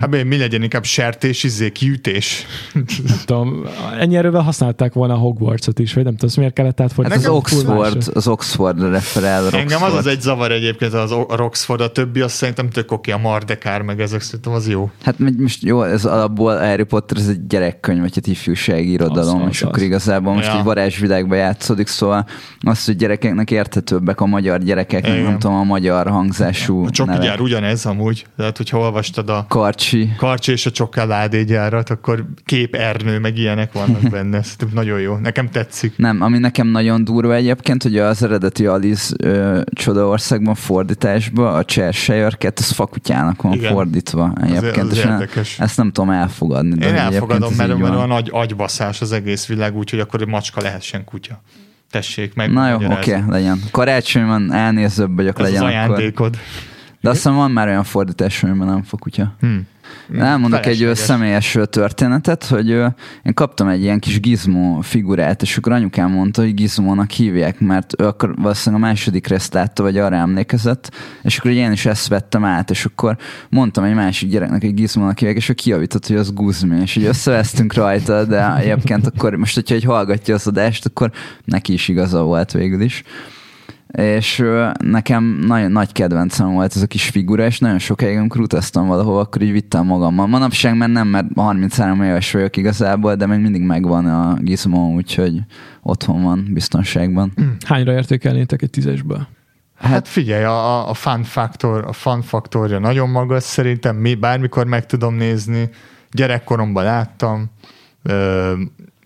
Hát mi legyen inkább sertés, izé, kiütés? nem tudom, ennyi erővel használták volna a Hogwartsot is, vagy nem tudom, azt miért kellett Hát átfordítani. az Nekem Oxford, az Oxford referál. Engem az Roxford. az egy zavar egyébként az a Roxford, a többi azt szerintem tök oké, a Mardekár, meg ezek szerintem az jó. Hát most jó, ez alapból Harry Potter, ez egy gyerekkönyv, vagy egy ifjúsági irodalom, Az, az, és az. akkor igazából most Ja. egy varázsvilágban játszódik, szóval az, hogy gyerekeknek érthetőbbek a magyar gyerekeknek, Igen. nem tudom, a magyar hangzású A gyár ugyanez amúgy, tehát hogyha olvastad a Karcsi. Karcsi és a Csokoládé gyárat, akkor kép Ernő, meg ilyenek vannak benne. Szerintem nagyon jó. Nekem tetszik. Nem, ami nekem nagyon durva egyébként, hogy az eredeti Alice ö, Csodaországban fordításban a Cheshire Cat, az fakutyának van Igen. fordítva egyébként. az én érdekes. Ezt nem tudom elfogadni. De Én elfogadom, mert, mert van. olyan nagy agybaszás az egész világ, úgyhogy akkor egy macska lehessen kutya. Tessék meg. Na jó, oké, okay, legyen. Karácsony van, elnézőbb vagyok, Ez legyen az akkor. ajándékod. De azt hiszem van már olyan fordítás, amiben nem fakutya. Hm. Elmondok egy ö, személyes ö, történetet, hogy ö, én kaptam egy ilyen kis gizmo figurát, és akkor anyukám mondta, hogy gizmónak hívják, mert ő akkor valószínűleg a második részt látta, vagy arra emlékezett, és akkor én is ezt vettem át, és akkor mondtam egy másik gyereknek, hogy gizmónak hívják, és ő kiavított, hogy az guzmi, és így összevesztünk rajta, de egyébként akkor most, hogyha egy hallgatja az adást, akkor neki is igaza volt végül is és nekem nagyon nagy kedvencem volt ez a kis figura, és nagyon sokáig, amikor utaztam valahova, akkor így vittem magammal. Manapság már nem, mert 33 éves vagyok igazából, de még mindig megvan a gizmo, úgyhogy otthon van, biztonságban. Hányra értékelnétek egy tízesből? Hát figyelj, a, a fun factor, a fun faktorja nagyon magas, szerintem mi bármikor meg tudom nézni, gyerekkoromban láttam,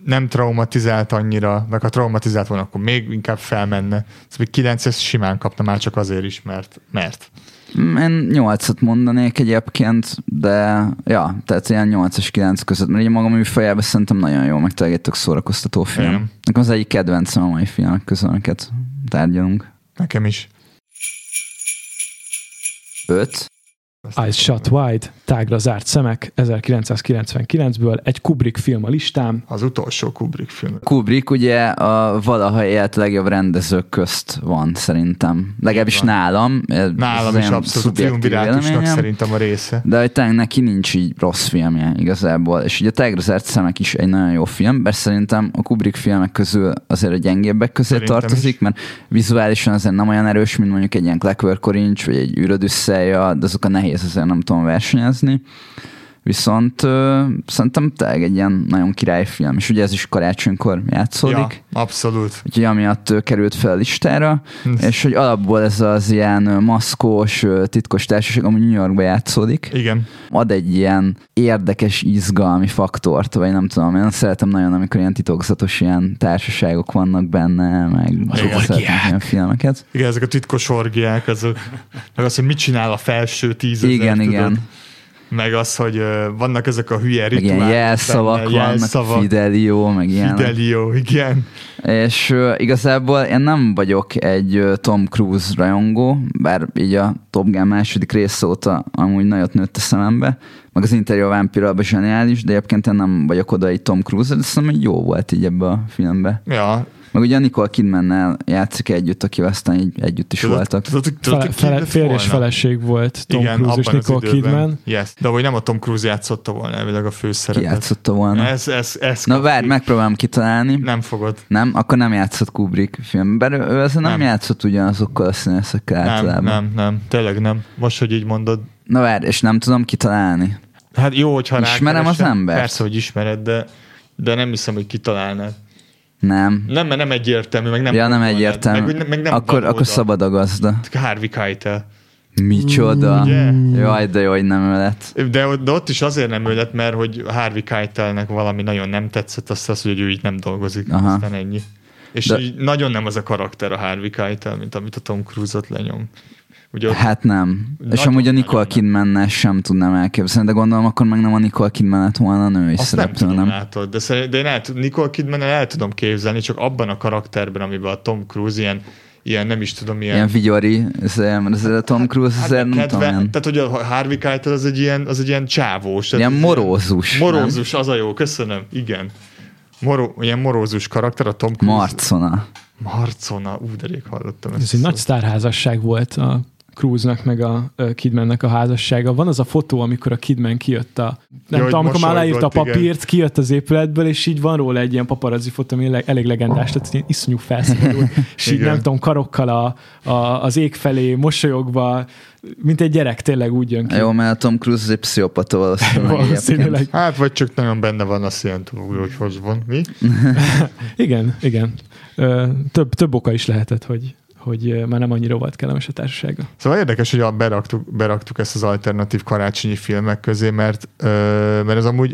nem traumatizált annyira, meg ha traumatizált volna, akkor még inkább felmenne. Szóval 9 ezt simán kapna már csak azért is, mert. mert. Mm, Én 8-at mondanék egyébként, de ja, tehát ilyen 8 és 9 között, mert így magam műfajában szerintem nagyon jó, meg tényleg tök szórakoztató film. Igen. Nekem az egyik kedvencem a mai filmek közül, amiket tárgyalunk. Nekem is. 5. Eyes Shut Wide, Tágra zárt szemek, 1999-ből, egy Kubrick film a listám, Az utolsó Kubrick film. Kubrick ugye a valaha élt legjobb rendezők közt van szerintem. Legalábbis van. nálam. Ez Nálam is abszolút véleményem. szerintem a része. De hogy tényleg neki nincs így rossz filmje igazából. És ugye a Tágra zárt szemek is egy nagyon jó film, bár szerintem a Kubrick filmek közül azért a gyengébbek közé Szerintem tartozik, is. mert vizuálisan azért nem olyan erős, mint mondjuk egy ilyen Clockwork Orange, vagy egy űrödüsszelja, de azok a nehéz azért nem tudom versenyezni. Viszont ö, szerintem tényleg egy ilyen nagyon királyfilm, és ugye ez is karácsonykor játszódik. Ja, abszolút. Úgyhogy amiatt ö, került fel a listára, Hm. és hogy alapból ez az ilyen maszkós, ö, titkos társaság, ami New Yorkba játszódik, Igen. ad egy ilyen érdekes, izgalmi faktort, vagy nem tudom, én szeretem nagyon, amikor ilyen titokzatos ilyen társaságok vannak benne, meg ilyen filmeket. Igen, ezek a titkos orgiák, azok, meg az, hogy mit csinál a felső tízezer. Igen, tudod? igen. Meg az, hogy vannak ezek a hülye rituálok. ilyen jelszavak benne, vannak, jelszavak, Fidelio, meg ilyen. Fidelio, igen. És uh, igazából én nem vagyok egy uh, Tom Cruise rajongó, bár így a Top Gun második rész óta amúgy nagyot nőtt a szemembe, meg az interjú a vámpiralba zseniális, de egyébként én nem vagyok oda egy Tom Cruise, de szerintem hogy jó volt így ebbe a filmbe. Ja. Meg ugye Nicole Kidmannel játszik együtt, aki aztán így együtt is voltak. Tudod, tudod, Fele, hogy ki fele, lett férj és feleség volt Tom Igen, Cruise és az Nicole időben. Kidman. Yes. De hogy nem a Tom Cruise játszotta volna elvileg a Ki főszerepet. játszotta volna? Ez, ez, ez Na várj, megpróbálom kitalálni. Nem fogod. Nem? Akkor nem játszott Kubrick film. Bár ő, ő nem, Nem. játszott ugyanazokkal a színészekkel Nem, általában. nem, nem. Tényleg nem. Most, hogy így mondod. Na várj, és nem tudom kitalálni. Hát jó, hogyha Ismerem az rákeresem. embert? Persze, hogy ismered, de, de nem hiszem, hogy kitalálnád. Nem. Nem, mert nem egyértelmű, meg nem ja, nem egyértelmű. Meg, meg nem akkor, akkor szabad a gazda. Harvey Keitel. Micsoda. Ugye? Jaj, de jó, hogy nem ő lett. De, de ott is azért nem ő lett, mert hogy Harvey Keitelnek valami nagyon nem tetszett, azt az, hogy ő így nem dolgozik. Aha. Aztán ennyi. És De- de... így nagyon nem az a karakter a Harvey Keitel, mint amit a Tom Cruise-ot lenyom. Ugye ott Hát nem. és amúgy a Nicole nem. kidman sem tudnám elképzelni, de gondolom akkor meg nem a Nicole kidman lett volna a női Azt nem szereplő, tudom, nem? látod, de, szerint, de én el, Nicole kidman el tudom képzelni, csak abban a karakterben, amiben a Tom Cruise ilyen, ilyen nem is tudom, ilyen... Ilyen vigyori, mert azért a Tom Cruise Hát azért meg nem tudom, kedve, ilyen, tehát hogy a Harvey Keitel az egy ilyen, az egy ilyen csávós. ilyen ez morózus. nem? Morózus, az a jó, köszönöm, igen. Moró, ilyen morózus karakter, a Tom Cruise. Marcona. Marcona, ú, de rég hallottam ezt. Ez egy nagy sztárházasság volt a Cruise-nak meg a Kidmannek a házassága. Van az a fotó, amikor a Kidman kijött a... Nem hogy tudom, amikor már leírta a mosolygott, igen. papírt, kijött az épületből, és így van róla egy ilyen paparazzi fotó, ami elég legendás, tehát ilyen iszonyú felszabadult, és így Igen. nem tudom, karokkal a, a, az ég felé mosolyogva, mint egy gyerek tényleg úgy jön ki. Jó, mert Tom Cruise egy pszichopata valószínűleg. Hát, vagy csak nagyon benne van a Scientológia, hogy hogy van. Mi? Igen, igen. Ö, több, több oka is lehetett, hogy, hogy már nem annyira volt kellemes a társasága. Szóval érdekes, hogy a- beraktuk, beraktuk ezt az alternatív karácsonyi filmek közé, mert, mert ez amúgy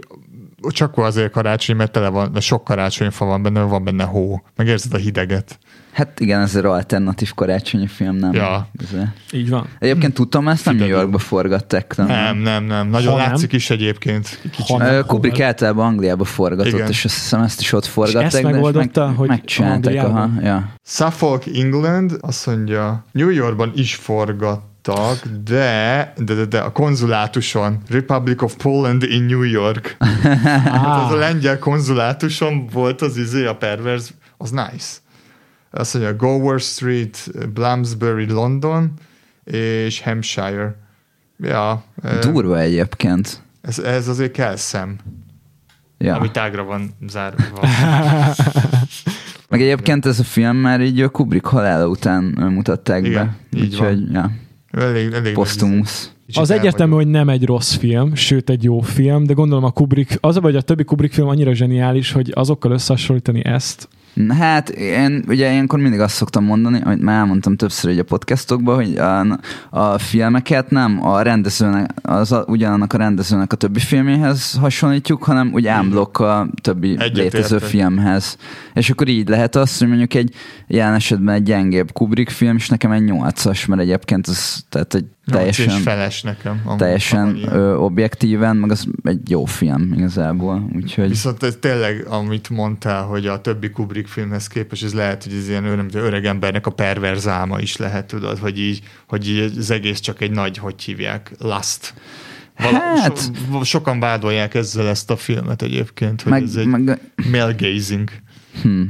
csak azért karácsony, mert tele van, mert sok karácsonyfa van benne, van benne hó. Megérzed a hideget. Hát igen, ez egy alternatív karácsonyi film, nem? Ja. Ez- Így van. Egyébként tudtam, ezt nem New. Yorkba forgatták. Nem, Nem, nem, nem. Nagyon Ha nem. látszik is egyébként. Kicsit. Ha nem. Kubrick általában Angliába forgatott, Igen. és azt hiszem ezt is ott forgatták. ezt de ezt megoldotta, meg, hogy megcsinálták. Aha, ja. Suffolk, England, azt mondja, New Yorkban is forgattak, de, de, de, de a konzulátuson, Republic of Poland in New York. Hát az a lengyel konzulátuson volt az izé, a perverz, az nice. Azt mondja, Gower Street, Bloomsbury, London, és Hampshire. Ja, eh, Durva egyébként. ez, ez azért kell szem, Ja. ami tágra van zárva. Meg egyébként ez a film már így a Kubrick halála után mutatták Igen, be. így van. Úgyhogy, ja, elég, elég posztumusz. Kicsit Az egyértelmű, hogy nem egy rossz film, sőt egy jó film, de gondolom a Kubrick, az a vagy a többi Kubrick film annyira zseniális, hogy azokkal összehasonlítani ezt. Hát én ugye ilyenkor mindig azt szoktam mondani, amit már elmondtam többször így a podcastokban, hogy a, a filmeket nem a rendezőnek, az a, ugyanannak a rendezőnek a többi filméhez hasonlítjuk, hanem úgy ámblok a többi Egyetértek. létező filmhez. És akkor így lehet az, hogy mondjuk egy jelen esetben egy gyengébb Kubrick film, és nekem egy nyolcas, mert egyébként az tehát egy Nyolc és teljesen feles nekem. amúgy, teljesen ö, objektíven, meg az egy jó film igazából, úgyhogy Viszont ez tényleg, amit mondtál, hogy a többi Kubrick filmhez képest, ez lehet, hogy ez ilyen öröm, öreg embernek a perverz álma is lehet, tudod, hogy így, hogy így az egész csak egy nagy, hogy hívják. Vala, Hát- so, sokan vádolják ezzel ezt a filmet egyébként, hogy meg, ez egy meg male gazing. hm.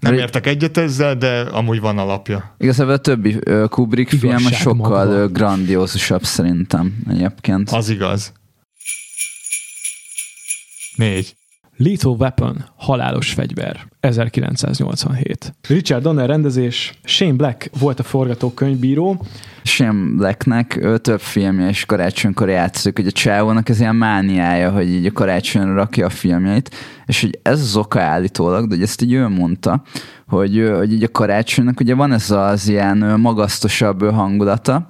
Nem értek egyet ezzel, de amúgy van alapja. Igazából a többi Kubrick film sokkal magva. ö, grandiózusabb szerintem egyébként. Az igaz. Négy. Lethal Weapon, halálos fegyver, 1987. Richard Donner rendezés, Shane Black volt a forgatókönyvbíró, Shane Blacknek több filmje is karácsonykor játszik, hogy a csávónak ez ilyen mániája, hogy így a karácsonyra rakja a filmjeit, és hogy ez az oka állítólag, de hogy ezt így ő mondta, hogy, hogy így a karácsonynak ugye van ez az ilyen magasztosabb hangulata,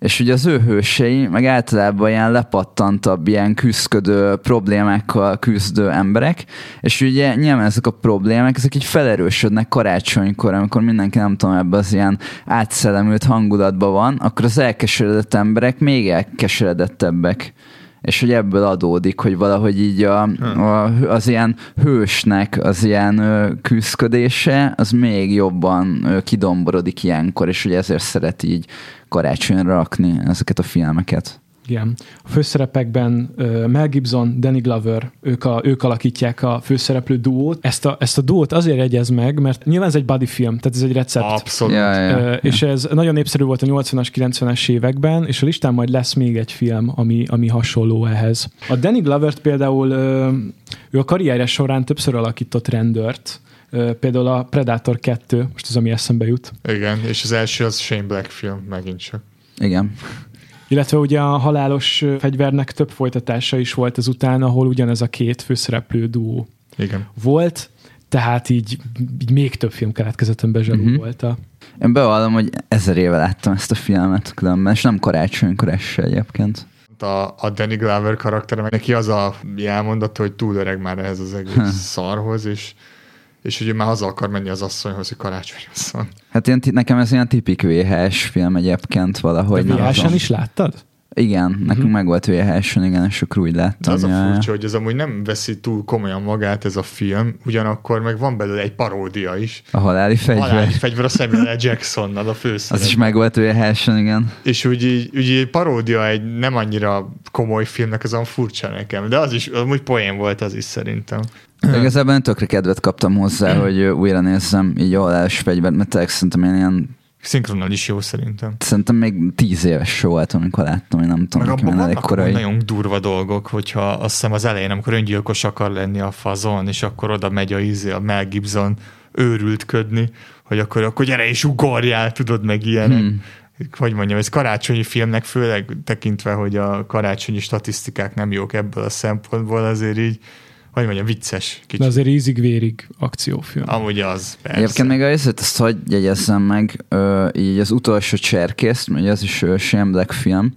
és ugye az ő hősei meg általában ilyen lepattantabb, ilyen küzdködő problémákkal küzdő emberek, és ugye nyilván ezek a problémák, ezek így felerősödnek karácsonykor, amikor mindenki nem tudom, ebben az ilyen átszellemült hangulatban van, akkor az elkeseredett emberek még elkeseredettebbek. És hogy ebből adódik, hogy valahogy így a, a, az ilyen hősnek az ilyen ö, küzdködése, az még jobban ö, kidomborodik ilyenkor, és hogy ezért szeret így karácsonyra rakni ezeket a filmeket. Igen. A főszerepekben uh, Mel Gibson, Danny Glover, ők, a, ők alakítják a főszereplő duót. Ezt a, ezt a duót azért jegyez meg, mert nyilván ez egy buddy film, tehát ez egy recept. Abszolút. Ja, ja, Ö, ja. És ez nagyon népszerű volt a 80-as, 90-es években, és a listán majd lesz még egy film, ami, ami hasonló ehhez. A Danny Glovert például, ő a karrierje során többször alakított rendőrt, például a Predator 2, most az, ami eszembe jut. Igen, és az első az Shane Black film, megint csak. Igen. Illetve ugye a halálos fegyvernek több folytatása is volt ezután, ahol ugyanez a két főszereplő duó Igen. volt, tehát így, így még több film keletkezett, amiben zsarú Mhm. uh-huh. volt a... Én bevallom, hogy ezer éve láttam ezt a filmet különben, és nem karácsonykor ez se egyébként. A, a Danny Glover karaktere, meg neki az a elmondata, hogy túl öreg már ehhez az egész szarhoz, és, és hogy ő már haza akar menni az asszonyhoz, hogy karácsonyhoz van. Hát ilyen, ti- nekem ez ilyen tipik VHS film egyébként valahogy. De VHS-en is láttad? Igen, nekünk uh-huh. meg volt VHS-en, igen, és akkor úgy De láttam. az a ja, furcsa, hogy ez amúgy nem veszi túl komolyan magát ez a film, ugyanakkor meg van belőle egy paródia is. A haláli fegyver. Haláli fegyver a Samuel L. Jacksonnal a Az főszerep. is meg volt VHS-en, igen. És úgy, így, úgy így paródia egy nem annyira komoly filmnek, az olyan furcsa nekem. De az is, amúgy poén volt az is szerintem. De igazából tökre kedvet kaptam hozzá, hogy ö, újra nézzem így a halálos fegyvert, mert tényleg szerintem én ilyen, Szinkronnal is jó szerintem. szerintem még tíz éves voltam, amikor láttam, én nem tudom, Meg abban elég korai. nagyon durva dolgok, hogyha azt hiszem az elején, amikor öngyilkos akar lenni a fazon, és akkor oda megy a, izé, a Mel Gibson őrültködni, hogy akkor, akkor gyere és ugorjál, tudod meg ilyenek. Hmm. Hogy mondjam, ez karácsonyi filmnek, főleg tekintve, hogy a karácsonyi statisztikák nem jók ebből a szempontból, azért így, hogy mondjam, vicces De kicsit. azért ízig-vérig akciófilm. Amúgy az, persze. Egyébként még azért ezt hogy jegyezzem meg, ö, így az utolsó cserkészt, ugye az is ö, Shane Black film,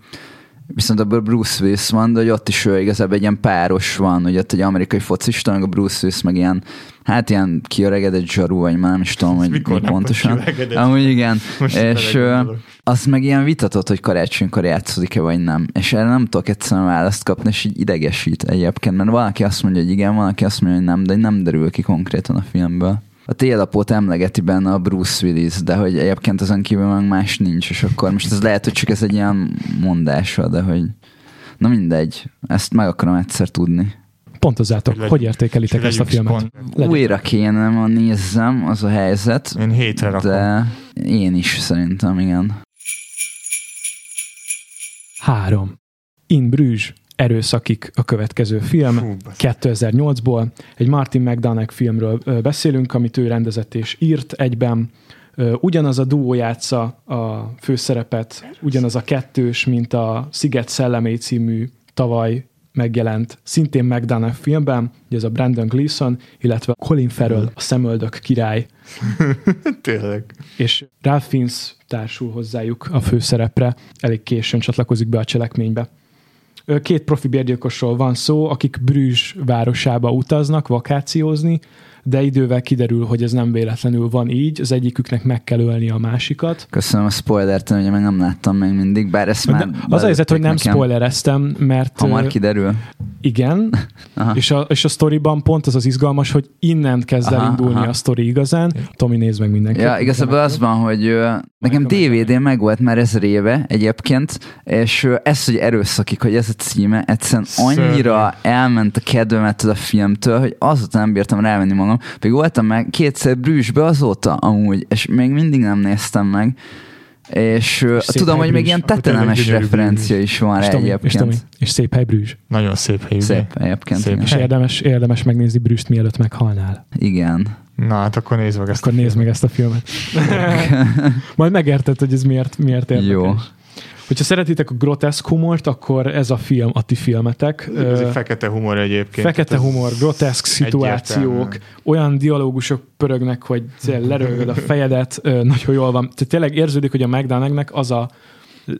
viszont abból Bruce Willis van, de hogy ott is ő igazából egy ilyen páros van, ugye ott egy amerikai focista, meg a Bruce Willis meg ilyen, hát ilyen kiöregedett zsarú, vagy már nem is tudom, hogy Mikor pontosan. Amúgy igen, Most és az meg ilyen vitatott, hogy karácsonykor játszódik-e, vagy nem. És erre nem tudok egyszerűen választ kapni, és így idegesít egyébként, mert valaki azt mondja, hogy igen, valaki azt mondja, hogy nem, de nem derül ki konkrétan a filmből. A télapót emlegeti benne a Bruce Willis, de hogy egyébként azon kívül meg más nincs, és akkor most ez lehet, hogy csak ez egy ilyen mondása, de hogy na mindegy, ezt meg akarom egyszer tudni. Pontozzátok, Hogy hogy értékelitek ezt a filmet? Legyen. Újra kéne ma nézzem, az a helyzet, Én hétre rakom. de én is szerintem, igen. Három. In Bruges, erőszakik a következő film. Fú, basz. 2008-ból. Egy Martin McDonagh filmről beszélünk, amit ő rendezett és írt egyben. Ugyanaz a duó játsza a főszerepet, ugyanaz a kettős, mint a Sziget szellemé című tavaly megjelent szintén McDonagh filmben, ugye ez a Brandon Gleeson, illetve Colin Farrell, a szemöldök király, Tényleg. és Ralph Fiennes társul hozzájuk a főszerepre, elég későn csatlakozik be a cselekménybe. Két profi bérgyilkosról van szó, akik Brüzs városába utaznak vakációzni, de idővel kiderül, hogy ez nem véletlenül van így, az egyiküknek meg kell ölni a másikat. Köszönöm a spoilert, ugye meg nem láttam még mindig, bár ezt már De az a helyzet, hogy nem spoilereztem, mert Hamar kiderül. igen, Aha. és a, és a sztoriban pont az az izgalmas, hogy innen kezd Aha, indulni aha. a sztori igazán. Tomi, nézd meg mindenki. Ja, igazából az van, hogy ö, nekem DVD meg volt már ezer éve egyébként, és ö, ez, hogy erőszakik, hogy ez a címe, egyszerűen annyira elment a kedvemet a filmtől, hogy azóta nem bírtam rávenni magam. Pedig voltam meg kétszer Brüsszbe azóta amúgy, és még mindig nem néztem meg. És, És tudom, hogy még ilyen tetenemes referencia is van és, és, egyébként. Tomi, és szép hely Brüzs. Nagyon szép helyű. Szép egyébként. Szép. És érdemes, érdemes megnézni Brüszt, mielőtt meghalnál. Igen. Na hát akkor nézd meg ezt Akkor a nézd meg ezt a filmet. Majd megérted, hogy ez miért, miért érdekes. Jó. Hogyha szeretitek a groteszk humort, akkor ez a film a ti filmetek. Ez egy fekete humor egyébként. Fekete humor, groteszk szituációk, egyértelmű. olyan dialógusok pörögnek, hogy lerögöd a fejedet, nagyon jól van. Tehát tényleg érződik, hogy a McDonaghnek az a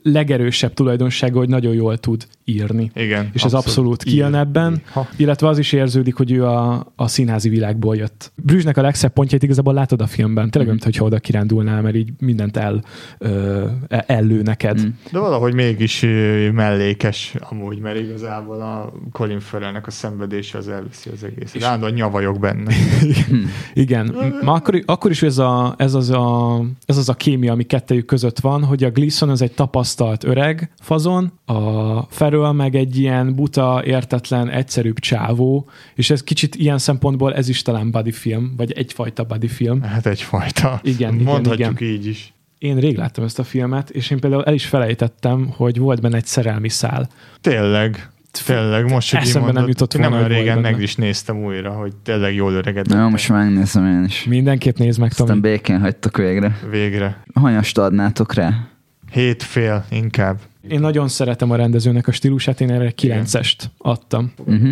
legerősebb tulajdonsága, hogy nagyon jól tud írni. Igen. És ez abszolút kijön ebben, Ha. illetve az is érződik, hogy ő a, a színházi világból jött. Brüssznek a legszebb pontjait igazából látod a filmben. Tényleg, Mhm. mm. mintha oda kirándulnál, mert így mindent el, ö, ellő neked. Mm. De valahogy mégis mellékes amúgy, mert igazából a Colin Farrellnek a szenvedése az elviszi az egész. Állandóan nyavajok benne. Igen, ma akkor, akkor is ez, a, ez, az a, ez az a kémia, ami kettejük között van, hogy a Gleason az egy tapasztalt öreg fazon, a Farrell meg egy ilyen buta, értetlen, egyszerűbb csávó, és ez kicsit ilyen szempontból ez is talán buddy film, vagy egyfajta buddy film. Hát egyfajta. Igen, igen, Mondhatjuk igen. így is. Én rég láttam ezt a filmet, és én például el is felejtettem, hogy volt benne egy szerelmi szál. Tényleg. Tényleg, most, hogy Eszembe nem jutott én nem volna, olyan régen meg is néztem újra, hogy tényleg jól öregedett. Na, most megnézem én is. Mindenképp nézd meg, Aztán Tomi. békén hagytok végre. Végre. Hanyast adnátok rá? Hét fél inkább. Én nagyon szeretem a rendezőnek a stílusát, én erre Igen. 9-est adtam. Uh-huh.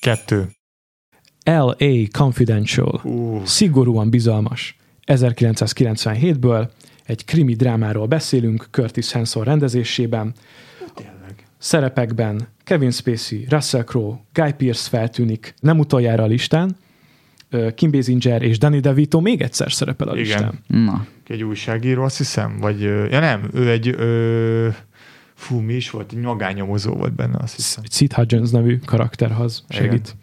Kettő. L.A. Confidential. Uh, Szigorúan bizalmas. 1997-ből egy krimi drámáról beszélünk Curtis Hanson rendezésében. tényleg. Szerepekben Kevin Spacey, Russell Crowe, Guy Pearce feltűnik, nem utoljára a listán. Kim Basinger és Danny DeVito még egyszer szerepel a Igen. listán. Na, Egy újságíró, azt hiszem, vagy, ja nem, ő egy, ö, fú, mi is volt, egy magányomozó volt benne, azt hiszem. Egy Sid Hudgens nevű karakterhoz segít.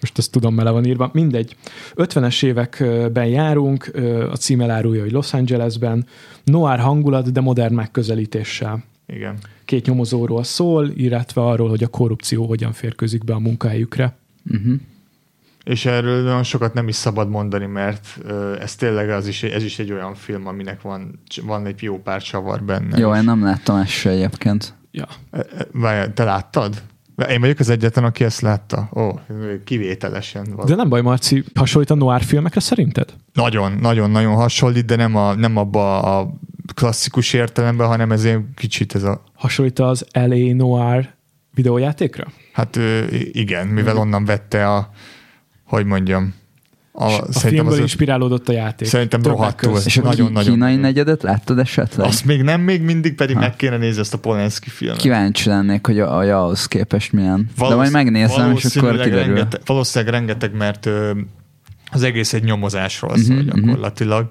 Most ezt tudom, mele van írva. Mindegy. 50-es években járunk, a cím elárulja, hogy Los Angelesben. Noir hangulat, de modern megközelítéssel. Igen. Két nyomozóról szól, illetve arról, hogy a korrupció hogyan férkőzik be a munkahelyükre. uh-huh. És erről nagyon sokat nem is szabad mondani, mert ez tényleg az is, ez is egy olyan film, aminek van, van egy jó pár csavar benne. Jó, én nem láttam ezt se egyébként. Ja. Várjál, te láttad? Én vagyok az egyetlen, aki ezt látta. Ó, kivételesen. Van. De nem baj, Marci, hasonlít a noir filmekre szerinted? Nagyon, nagyon, nagyon hasonlít, de nem, a, nem abba a klasszikus értelemben, hanem ez egy kicsit ez a Hasonlít az LA Noir videójátékra? Hát igen, mivel onnan vette a, hogy mondjam, a, A filmből az- inspirálódott a játék. Szerintem Többek rohadtul. És a Nagyon, nagyon, kínai nagyon. negyedet láttad esetleg? Azt még nem, még mindig pedig meg kéne nézni ezt a Polanski filmet. Kíváncsi lennék, hogy a, a ahhoz képest milyen. De Valósz- majd megnézem, és akkor kiderül. Rengeteg, valószínűleg rengeteg, mert ö, az egész egy nyomozásról Mhm, szól mhm. gyakorlatilag.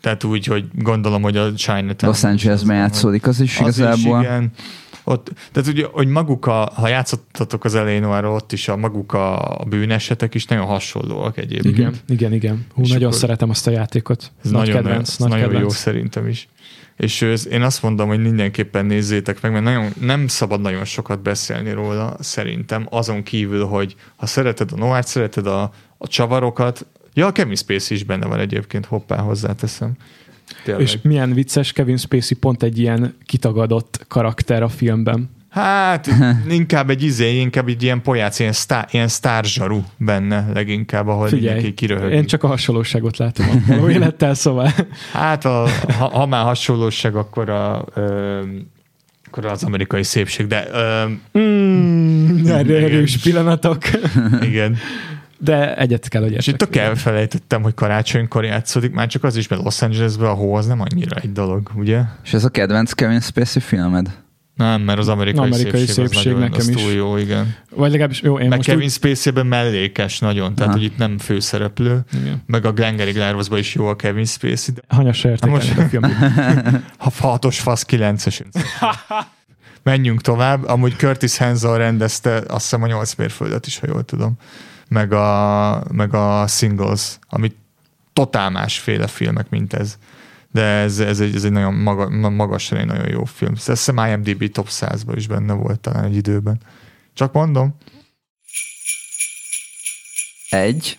Tehát úgy, hogy gondolom, hogy a Chinatown... Los Angelesben játszódik az is Az is, igazából. igen. Ott, tehát ugye, hogy maguk a, ha játszottatok az Eleanorról, ott is a maguk a, a bűnesetek is nagyon hasonlóak egyébként. Igen, igen, igen. Hú, És nagyon szeretem azt a játékot. Ez nagy nagyon, kedvenc, nagy nagyon kedvenc. jó szerintem is. És ez, én azt mondom, hogy mindenképpen nézzétek meg, mert nagyon, nem szabad nagyon sokat beszélni róla, szerintem, azon kívül, hogy ha szereted a noir szereted a, a csavarokat, ja, a Kevin Spacey is benne van egyébként, hoppá, hozzáteszem. Tényleg. És milyen vicces, Kevin Spacey pont egy ilyen kitagadott karakter a filmben. Hát inkább egy izé, inkább egy ilyen pojác, ilyen, sztár, ilyen sztárzsarú benne leginkább, ahol Figyelj, mindenki kiröhög. én csak a hasonlóságot látom a élettel, szóval Hát a, ha, ha már hasonlóság, akkor a ö, akkor az amerikai szépség, de ö, mm, erős pillanatok. igen. De egyet kell, hogy És itt tök elfelejtettem, hogy karácsonykor játszódik, már csak az is, mert Los Angelesben a hó az nem annyira egy dolog, ugye? És ez a kedvenc Kevin Spacey filmed? Nem, mert az amerikai, Amerikai szépség, az szépség nagyon, nekem az is. túl jó, igen. Vagy legalábbis, jó, én Meg most Kevin úgy, Spacey-ben mellékes nagyon, tehát Aha. hogy itt nem főszereplő, igen. meg a Glengarry Glarosban is jó a Kevin Spacey, de most- most... a film. ha hatos fasz kilences. Menjünk tovább. Amúgy Curtis Hanson rendezte azt hiszem a nyolc mérföldet is, ha jól tudom. Meg a, meg a Singles, ami totál másféle filmek, mint ez. De ez, ez, egy, ez egy nagyon maga, ma- magasra egy nagyon jó film. Azt hiszem IMDb top 100-ban is benne volt talán egy időben. Csak mondom. Egy.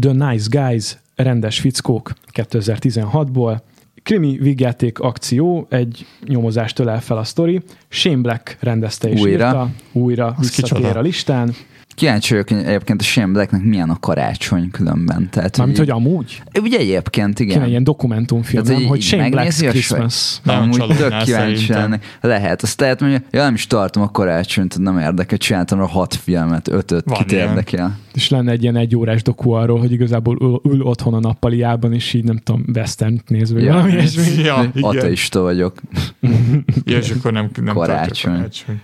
The Nice Guys, rendes fickók 2016-ból. Krimi vígjáték akció, egy nyomozást ölel fel a sztori. Shane Black rendezte és Újra. írta. Újra visszatér kicsoda? a listán. Kíváncsi vagyok hogy egyébként a Shane Blacknek milyen a karácsony különben. Tehát, Mármint, hogy így- amúgy. Ugye egyébként, igen. Kéne ilyen dokumentumfilm, Tehát, nem? hogy Hogy Shane Black's Christmas. Nagyon Amúgy tök kíváncsi lenni. Lehet. Azt lehet mondja, ja nem is tartom a karácsonyt, nem érdekel, csináltam a hat filmet, ötöt, Van kit ilyen. érdekel. és lenne egy ilyen egy órás doku arról, hogy igazából ül, ül otthon a nappaliában, és így nem tudom, western néz, vagy Ja. valami ilyesmi. Ja. Ateista vagyok. Ja, és akkor nem, nem Karácsony. karácsony.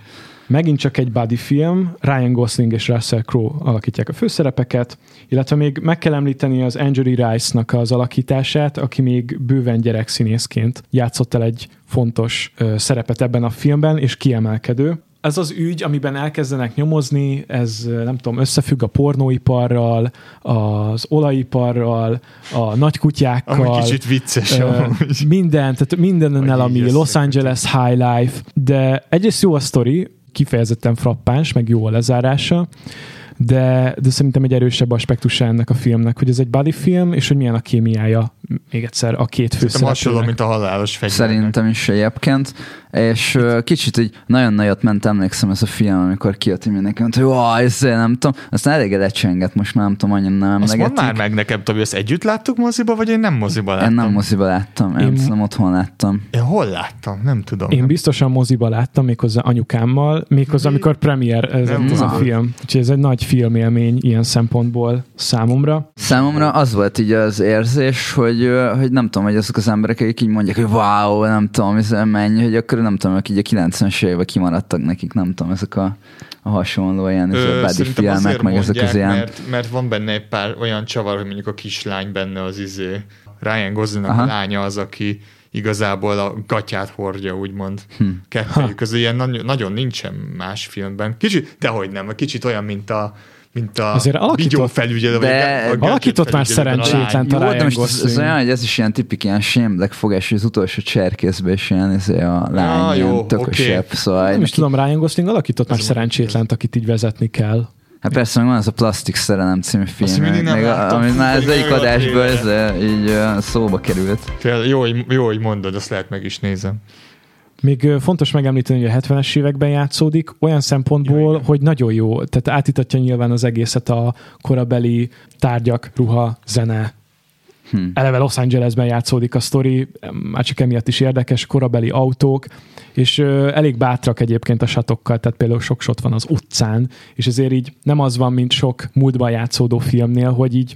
Megint csak egy buddy film, Ryan Gosling és Russell Crowe alakítják a főszerepeket, illetve még meg kell említeni az Angeli Rice-nak az alakítását, aki még bőven gyerekszínészként játszott el egy fontos ö, szerepet ebben a filmben, és kiemelkedő. Ez az ügy, amiben elkezdenek nyomozni, ez nem tudom, összefügg a pornóiparral, az olajiparral, a nagykutyákkal. Ami kicsit vicces. Ö, minden, tehát mindennel, ami Los. Angeles High Life, de egyrészt jó a sztori, kifejezetten frappáns, meg jó a lezárása, de, de szerintem egy erősebb aspektusa ennek a filmnek, hogy ez egy buddy film, és hogy milyen a kémiája, még egyszer, a két Szerintem hasonló, főszereplőnek. mint a halálos fegyvernek. Szerintem is egyébként. És kicsit így nagyon nagyot ment, emlékszem ez a film, amikor kijött, hogy mindenki mondta, hogy "Ó, ez nem tudom. Aztán elég lecsengett, most már nem tudom, annyira nem Azt mondd emlegetik. már meg nekem, Tobi, ezt együtt láttuk moziba, vagy én nem moziba láttam? Én nem moziba láttam, én, Én- én otthon láttam. Én hol láttam? Nem tudom. Én biztosan moziba láttam, méghozzá anyukámmal, méghozzá amikor premier ez, Nem ez a film. Úgyhogy ez egy nagy filmélmény ilyen szempontból számomra. Számomra az volt így az érzés, hogy, ö, hogy nem tudom, hogy azok az emberek, akik így mondják, hogy wow, nem tudom, ez mennyi, hogy akkor nem tudom, akik így a 90-es években kimaradtak nekik, nem tudom, ezek a, a hasonló ilyen buddy szerintem filmek, meg ezek az ilyen... Mert, mert van benne egy pár olyan csavar, hogy mondjuk a kislány benne az izé. Ryan Goslingnak Aha. a lánya az, aki igazából a gatyát hordja, úgymond. Hm. Kettőjük közül ilyen nagyon, nagyon nincsen más filmben. Kicsit, dehogy nem, kicsit olyan, mint a mint a Azért alakított- videófelügyelő, vagy De- a alakított már szerencsétlen Jó, talán de most ez, olyan, hogy ez is ilyen tipik ilyen shame Black fogás, hogy az utolsó cserkészbe is ilyen, ez a lány, Ah, jó, tökösebb, oké. szóval Nem is tudom, Ryan Gosling alakított már Ez szerencsétlent, akit így vezetni kell. hát persze meg van az a Plastik Szerelem című film, meg, a- láttam, amit már az egyik jó adásból ez, így szóba került. Tényleg Jó, jó, hogy mondod, azt lehet meg is nézem. Még fontos megemlíteni, hogy a 70-es években játszódik, olyan szempontból, Ja, hogy nagyon jó. Tehát átítatja nyilván az egészet a korabeli tárgyak, ruha, zene. Hm. Eleve Los Angelesben játszódik a sztori, már csak emiatt is érdekes, korabeli autók, és ö, elég bátrak egyébként a satokkal, tehát például sok shot van az utcán, és ezért így nem az van, mint sok múltban játszódó filmnél, hogy így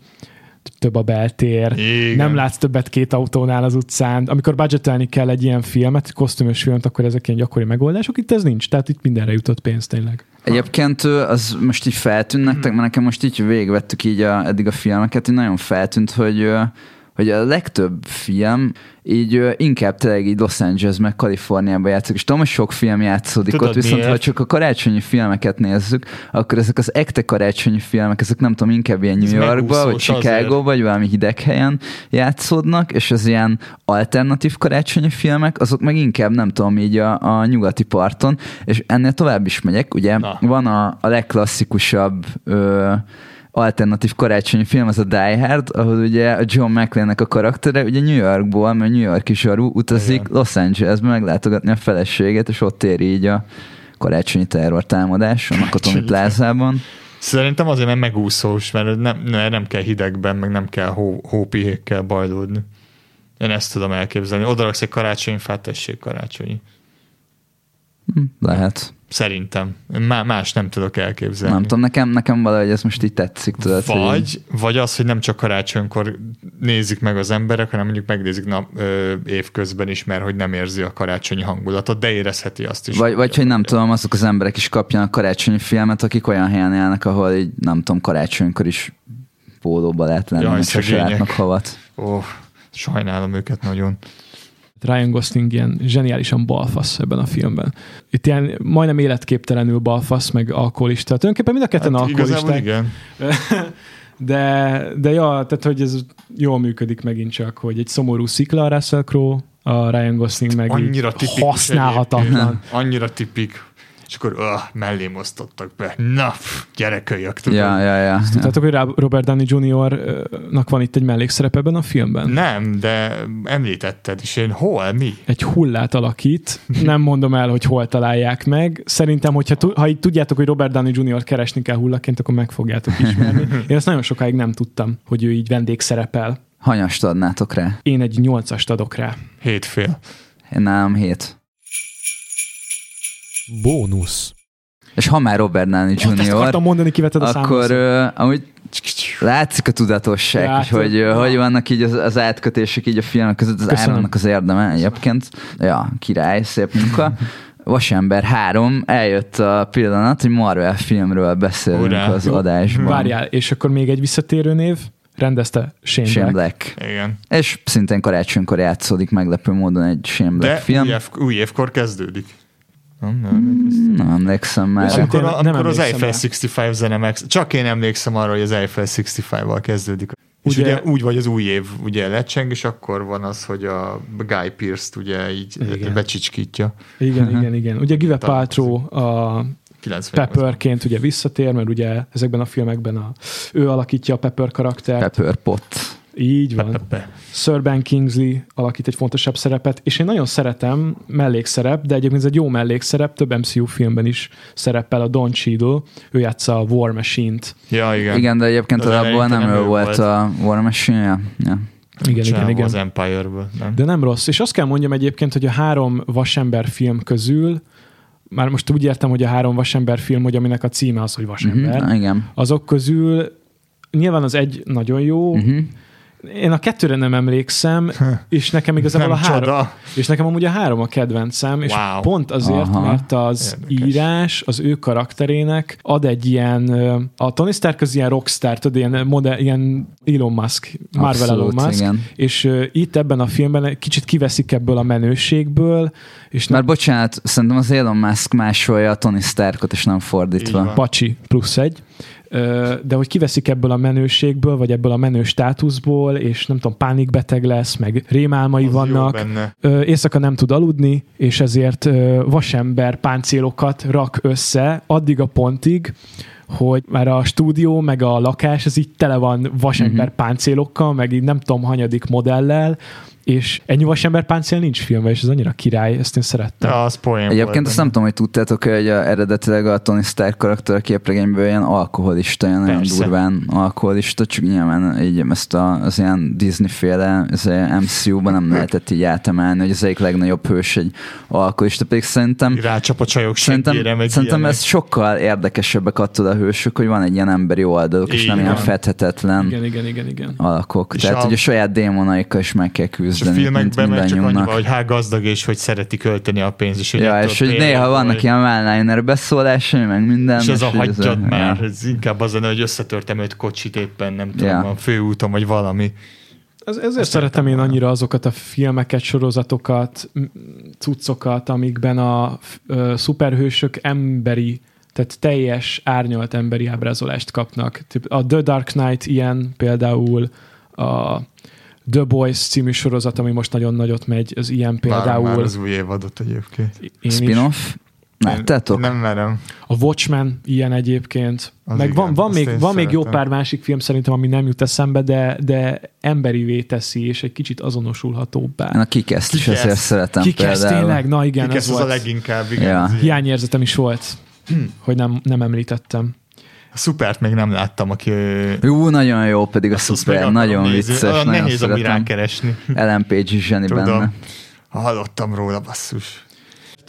több a beltér, Igen. nem látsz többet két autónál az utcán. Amikor budgetelni kell egy ilyen filmet, kosztümös filmet, akkor ezek ilyen gyakori megoldások. Itt ez nincs, tehát itt mindenre jutott pénz tényleg. Egyébként az most így feltűnt nektek, mert nekem most így végigvettük így a, eddig a filmeket, így nagyon feltűnt, hogy hogy a legtöbb film így inkább tényleg így Los Angeles meg Kaliforniában játszik, és tudom, hogy sok film játszódik Tudod ott, viszont miért? ha csak a karácsonyi filmeket nézzük, akkor ezek az ekte karácsonyi filmek, ezek nem tudom, inkább ilyen New Yorkba, vagy Chicago, vagy valami hideg helyen játszódnak, és az ilyen alternatív karácsonyi filmek, azok meg inkább nem tudom, így a, a nyugati parton, és ennél tovább is megyek, ugye Na. van a, a legklasszikusabb ö, alternatív karácsonyi film, az a Die Hard, ahol ugye a John McClane-nek a karaktere, ugye New Yorkból, mert New Yorki zsaru utazik Igen. Los Angelesbe meglátogatni a feleségét, és ott éri így a karácsonyi terror támadás a Karácsonyi plázában. Szerintem azért, mert megúszós, mert nem, nem kell hidegben, meg nem kell hó, hópihékkel bajlódni. Én ezt tudom elképzelni. Oda raksz egy karácsonyfát, tessék karácsonyi. Hm, Lehet. Szerintem. Má- más nem tudok elképzelni. Nem tudom, nekem, nekem valahogy ez most így tetszik, tudod. hogy így- Vagy, vagy az, hogy nem csak karácsonykor nézik meg az emberek, hanem mondjuk megnézik nap, ö, évközben is, mert hogy nem érzi a karácsonyi hangulatot, de érezheti azt is. Vagy, vagy hogy nem tudom, azok az emberek is kapjanak karácsonyi filmet, akik olyan helyen élnek, ahol így nem tudom, karácsonykor is pólóba lehet lenni, sose szegények. látnak havat. Ó, sajnálom őket nagyon. Ryan Gosling ilyen zseniálisan balfasz ebben a filmben. Itt ilyen majdnem életképtelenül balfasz, meg alkoholista. Tulajdonképpen mind a ketten Hát alkoholisták. igen. De, de ja, tehát hogy ez jól működik megint csak, hogy egy szomorú szikla a Russell Crowe, a Ryan Gosling meg Annyira így tipikus használhatatlan. Annyira tipik. És akkor öh, mellém osztottak be. Na, pff, gyerekölyök, tudod? Ja, ja, ja. Tudtátok, hogy Robert Downey Jr.-nak van itt egy mellékszerep ebben a filmben? Nem, de említetted is. Én hol, mi? Egy hullát alakít, nem mondom el, hogy hol találják meg. Szerintem, hogyha tu- ha így tudjátok, hogy Robert Downey Jr. keresni kell hullaként, akkor meg fogjátok ismerni. Én ezt nagyon sokáig nem tudtam, hogy ő így vendégszerepel. Hanyast adnátok rá? Én egy nyolcast adok rá. Hétfél. Én nálam hét. Bónusz. És ha már Robert Downey Jr., akartam mondani, kiveted a akkor uh, amúgy látszik a tudatosság, Látszott. hogy uh, hogy vannak így az, az átkötések így a filmek között, az Köszönöm. Áronnak az érdeme egyébként. Ja, király, szép munka. Vasember 3, eljött a pillanat, hogy Marvel filmről beszélünk Urá. az Jó, adásban. Várjál, és akkor még egy visszatérő név, rendezte Shane, Shane Black. Black. Igen. És szintén karácsonykor játszódik meglepő módon egy Shane Black De film. új, év, új évkor kezdődik. Nem, nem. Nem emlékszem már. És Amikor, nem amikor az emlékszem Eiffel rá. 65 zene meg... Csak én emlékszem arra, hogy az Eiffel 65-val kezdődik. És Ugye- ugye, úgy vagy az új év ugye lecseng, és akkor van az, hogy a Guy Pearce-t ugye így Igen. igen. becsicskítja. Igen, Mhm. igen, igen. Ugye Give Paltrow a 90 Pepperként ugye visszatér, mert ugye ezekben a filmekben a, ő alakítja a Pepper karaktert. Pepper Pot. Így van. Pepe. Sir Ben Kingsley alakít egy fontosabb szerepet, és én nagyon szeretem, mellékszerep, de egyébként ez egy jó mellékszerep, több MCU filmben is szerepel a Don Cheadle, ő játsza a War Machine-t. Ja, igen. Igen, de egyébként eleinte nem nem ő ő volt volt. a War Machine. Ja. Ja. Igen, Csávó igen, igen. Az Empire-ből, nem? De nem rossz. És azt kell mondjam egyébként, hogy a három vasember film közül, már most úgy értem, hogy a három vasember film, hogy aminek a címe az, hogy vasember, Mhm, igen. azok közül nyilván az egy nagyon jó, Mhm. Én a kettőre nem emlékszem, és nekem igazából Nem a három, csoda. és nekem amúgy a három a kedvencem, és Wow. pont azért, Aha. mert az Érdekes. írás az ő karakterének ad egy ilyen, a Tony Stark az ilyen rockstar, tudod, ilyen, modell, ilyen Elon Musk, Marvel Elon Abszolút, Musk, igen. és uh, itt ebben a filmben kicsit kiveszik ebből a menőségből, és nem Már bocsánat, szerintem az Elon Musk másolja a Tony Starkot, és nem fordítva. pacsi plusz egy, de hogy kiveszik ebből a menőségből, vagy ebből a menő státuszból, és nem tudom, pánikbeteg lesz, meg rémálmai Az jó vannak, éjszaka nem tud aludni, és ezért vasember páncélokat rak össze addig a pontig, hogy már a stúdió, meg a lakás, ez így tele van vasember Mhm. páncélokkal, meg így nem tudom, hanyadik modellel, és ennyi vasember páncél nincs filmben, és ez annyira király, ezt én szerettem. Ja, az poén Egyébként volt azt nem tudom, hogy tudtátok, hogy a, eredetileg a Tony Stark karakter a képregényből ilyen alkoholista, ilyen nagyon durván alkoholista, csak nyilván így ezt a, az ilyen Disney-féle az MCU-ban nem lehetett így átemelni, hogy az egyik legnagyobb hős egy alkoholista, pedig szerintem Rácsap a csajok Szerintem, meg szerintem ilyenek. ez sokkal érdekesebbek attól a hősök, hogy van egy ilyen emberi oldaluk, és nem ilyen fethetetlen Igen, igen, igen, igen. alakok. És Tehát, a- hogy a saját démonaikkal is meg kell És a filmekben meg csak annyi mindannyiunknak. van, hogy há gazdag és hogy szereti költeni a pénzt. És hogy Ja, és hogy néha vannak ilyen one-liner beszólásai, meg minden. És ez a hagyjad ja. már, ez inkább az lenne, hogy összetörtem öt kocsit éppen, nem tudom, Ja. a főúton, vagy valami. Ez, ezért szeretem én annyira azokat a filmeket, sorozatokat, cuccokat, amikben a ö, szuperhősök emberi, tehát teljes árnyalt emberi ábrázolást kapnak. A The Dark Knight ilyen például, a The Boys című sorozat, ami most nagyon nagyot megy, az ilyen Várom már például. az új évadot egyébként. Én. Spin-off? Láttátok? Nem merem. A Watchmen ilyen egyébként. Az Meg igen, van, van, még, van még jó pár másik film szerintem, ami nem jut eszembe, de, de emberivé teszi, és egy kicsit azonosulhatóbbá. Én a kikeszt is ezért szeretem Kikesz például. tényleg? Na igen, Igen, ez ez az a volt. leginkább, igen. Ja. Hiányérzetem is volt, hogy nem, nem említettem. A szupert még nem láttam, aki... Jó, nagyon jó pedig a szuper, akarom nagyon nézni. vicces, Olyan nagyon nehéz, szeretem. rákeresni. Ellen Page is zseni Tudom. benne. Hallottam róla, basszus.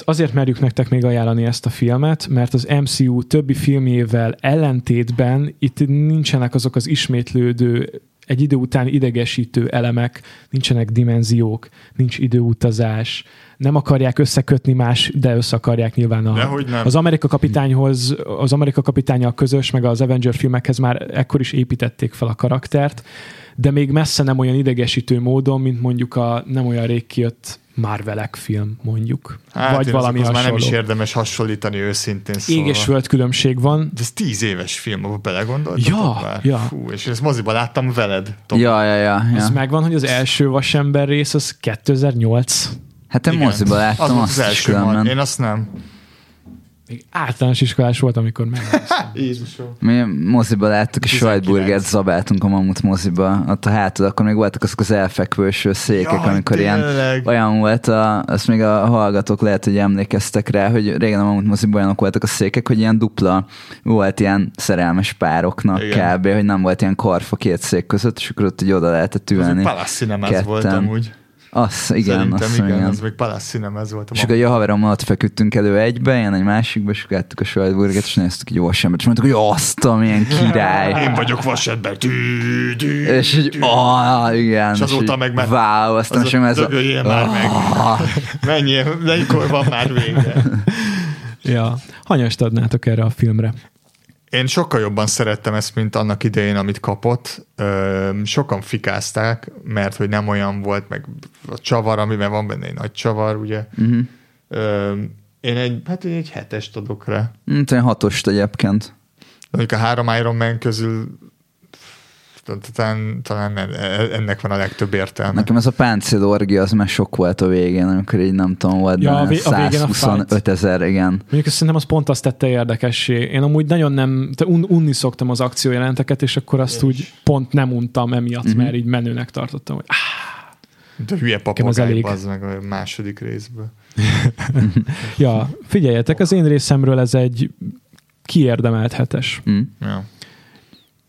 Azért merjük nektek még ajánlani ezt a filmet, mert az MCU többi filmjével ellentétben itt nincsenek azok az ismétlődő, egy idő után idegesítő elemek, nincsenek dimenziók, nincs időutazás, nem akarják összekötni más, de össze akarják nyilván a, Dehogy nem. az Amerika kapitányhoz, az Amerika kapitánya közös, meg az Avenger filmekhez már ekkor is építették fel a karaktert, de még messze nem olyan idegesítő módon, mint mondjuk a nem olyan rég kijött Marvelek film, mondjuk. Hát Vagy én valami azokhoz már hasonló. nem is érdemes hasonlítani őszintén szóval. Ég és föld különbség van. De ez tíz éves film, abba belegondoltatok Ja, már? ja. Fú, és ezt moziban láttam veled. Tomi. Ja, ja, ja. Az ja. megvan, hogy az első vasember rész az 2008. Hát én moziba az láttam volt azt az is első különben. majd. Én azt nem. Még általános iskolás volt, amikor megnéztem. Jézusom. Mi moziba láttuk, és 19. sajtburgert zabáltunk a Mamut moziba. Ott a hátul, akkor még voltak azok az elfekvős székek, Jaj, amikor ilyen tényleg. olyan volt, a, azt még a hallgatók lehet, hogy emlékeztek rá, hogy régen a Mamut moziban olyanok voltak a székek, hogy ilyen dupla volt ilyen szerelmes pároknak Igen. kb., hogy nem volt ilyen karfa két szék között, és akkor ott így oda lehetett Az a ülni. Cinemas volt ketten. amúgy. Az, igen, Szerintem azt igen, igen. az még Palace Cinema, ez volt a És akkor a haverommal feküdtünk elő egybe, én egy másikba, és ettük a Salzburget, és néztük egy gyorsan, és mondtuk, hogy azt a milyen király. Én vagyok vasember. Tű, tű, És így, ah, igen. És azóta meg már- Wow, aztán az sem ez a... már meg. Mennyi, mennyikor van már vége? Ja. Hanyast adnátok erre a filmre? Én sokkal jobban szerettem ezt, mint annak idején, amit kapott. Sokan fikázták, mert hogy nem olyan volt, meg a csavar, amiben van benne egy nagy csavar, ugye. Ö, én egy, hát én egy hetest adok rá. Mint olyan hatost egyébként. Mondjuk a három Iron Man közül talán, talán ennek van a legtöbb értelme. Nekem ez a páncélorgia, az már sok volt a végén, amikor így nem tudom, volt Ja, a vé- a végén a 125 ezer, igen. Mondjuk azt szerintem az pont azt tette érdekessé. Én amúgy nagyon nem, te un, unni szoktam az akciójelenteket, és akkor azt Én úgy is. pont nem untam emiatt, Mhm. mert így menőnek tartottam, hogy De hülye az papagáj, elég. az meg a második részből. Ja, figyeljetek, az én részemről ez egy kiérdemelt hetes, Mm. Ja.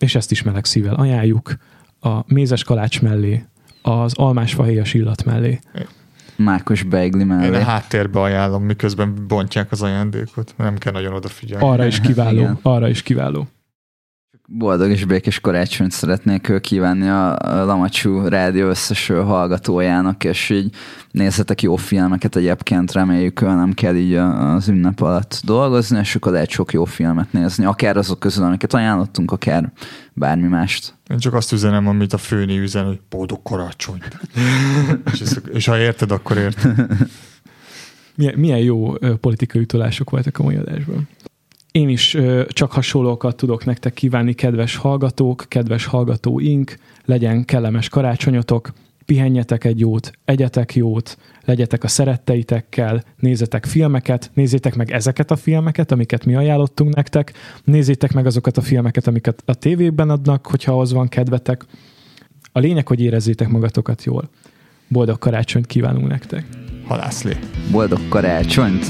És ezt is meleg szívvel ajánljuk a mézes kalács mellé, az almásfahéjas illat mellé. Mákos beigli Én mellé. a háttérbe ajánlom, miközben bontják az ajándékot. Nem kell nagyon odafigyelni. Arra is kiváló, Igen. arra is kiváló. Boldog és békés karácsonyt szeretnék kívánni a Lamacsú rádió összes hallgatójának, és így nézzetek jó filmeket egyébként, reméljük nem kell így a- az ünnep alatt dolgozni, és akkor lehet sok jó filmet nézni, akár azok közül, amiket ajánlottunk, akár bármi mást. Én csak azt üzenem, amit a főni üzen, hogy boldog karácsonyt. és, ezt, és ha érted, akkor érted. Milyen, milyen jó politikai utolások voltak a mai adásban. Én is ö, csak hasonlókat tudok nektek kívánni, kedves hallgatók, kedves hallgatóink, legyen kellemes karácsonyotok, pihenjetek egy jót, egyetek jót, legyetek a szeretteitekkel, nézzetek filmeket, nézzétek meg ezeket a filmeket, amiket mi ajánlottunk nektek, nézzétek meg azokat a filmeket, amiket a tévében adnak, hogyha az van kedvetek. A lényeg, hogy érezzétek magatokat jól. Boldog karácsonyt kívánunk nektek! Halászlé. Boldog karácsonyt!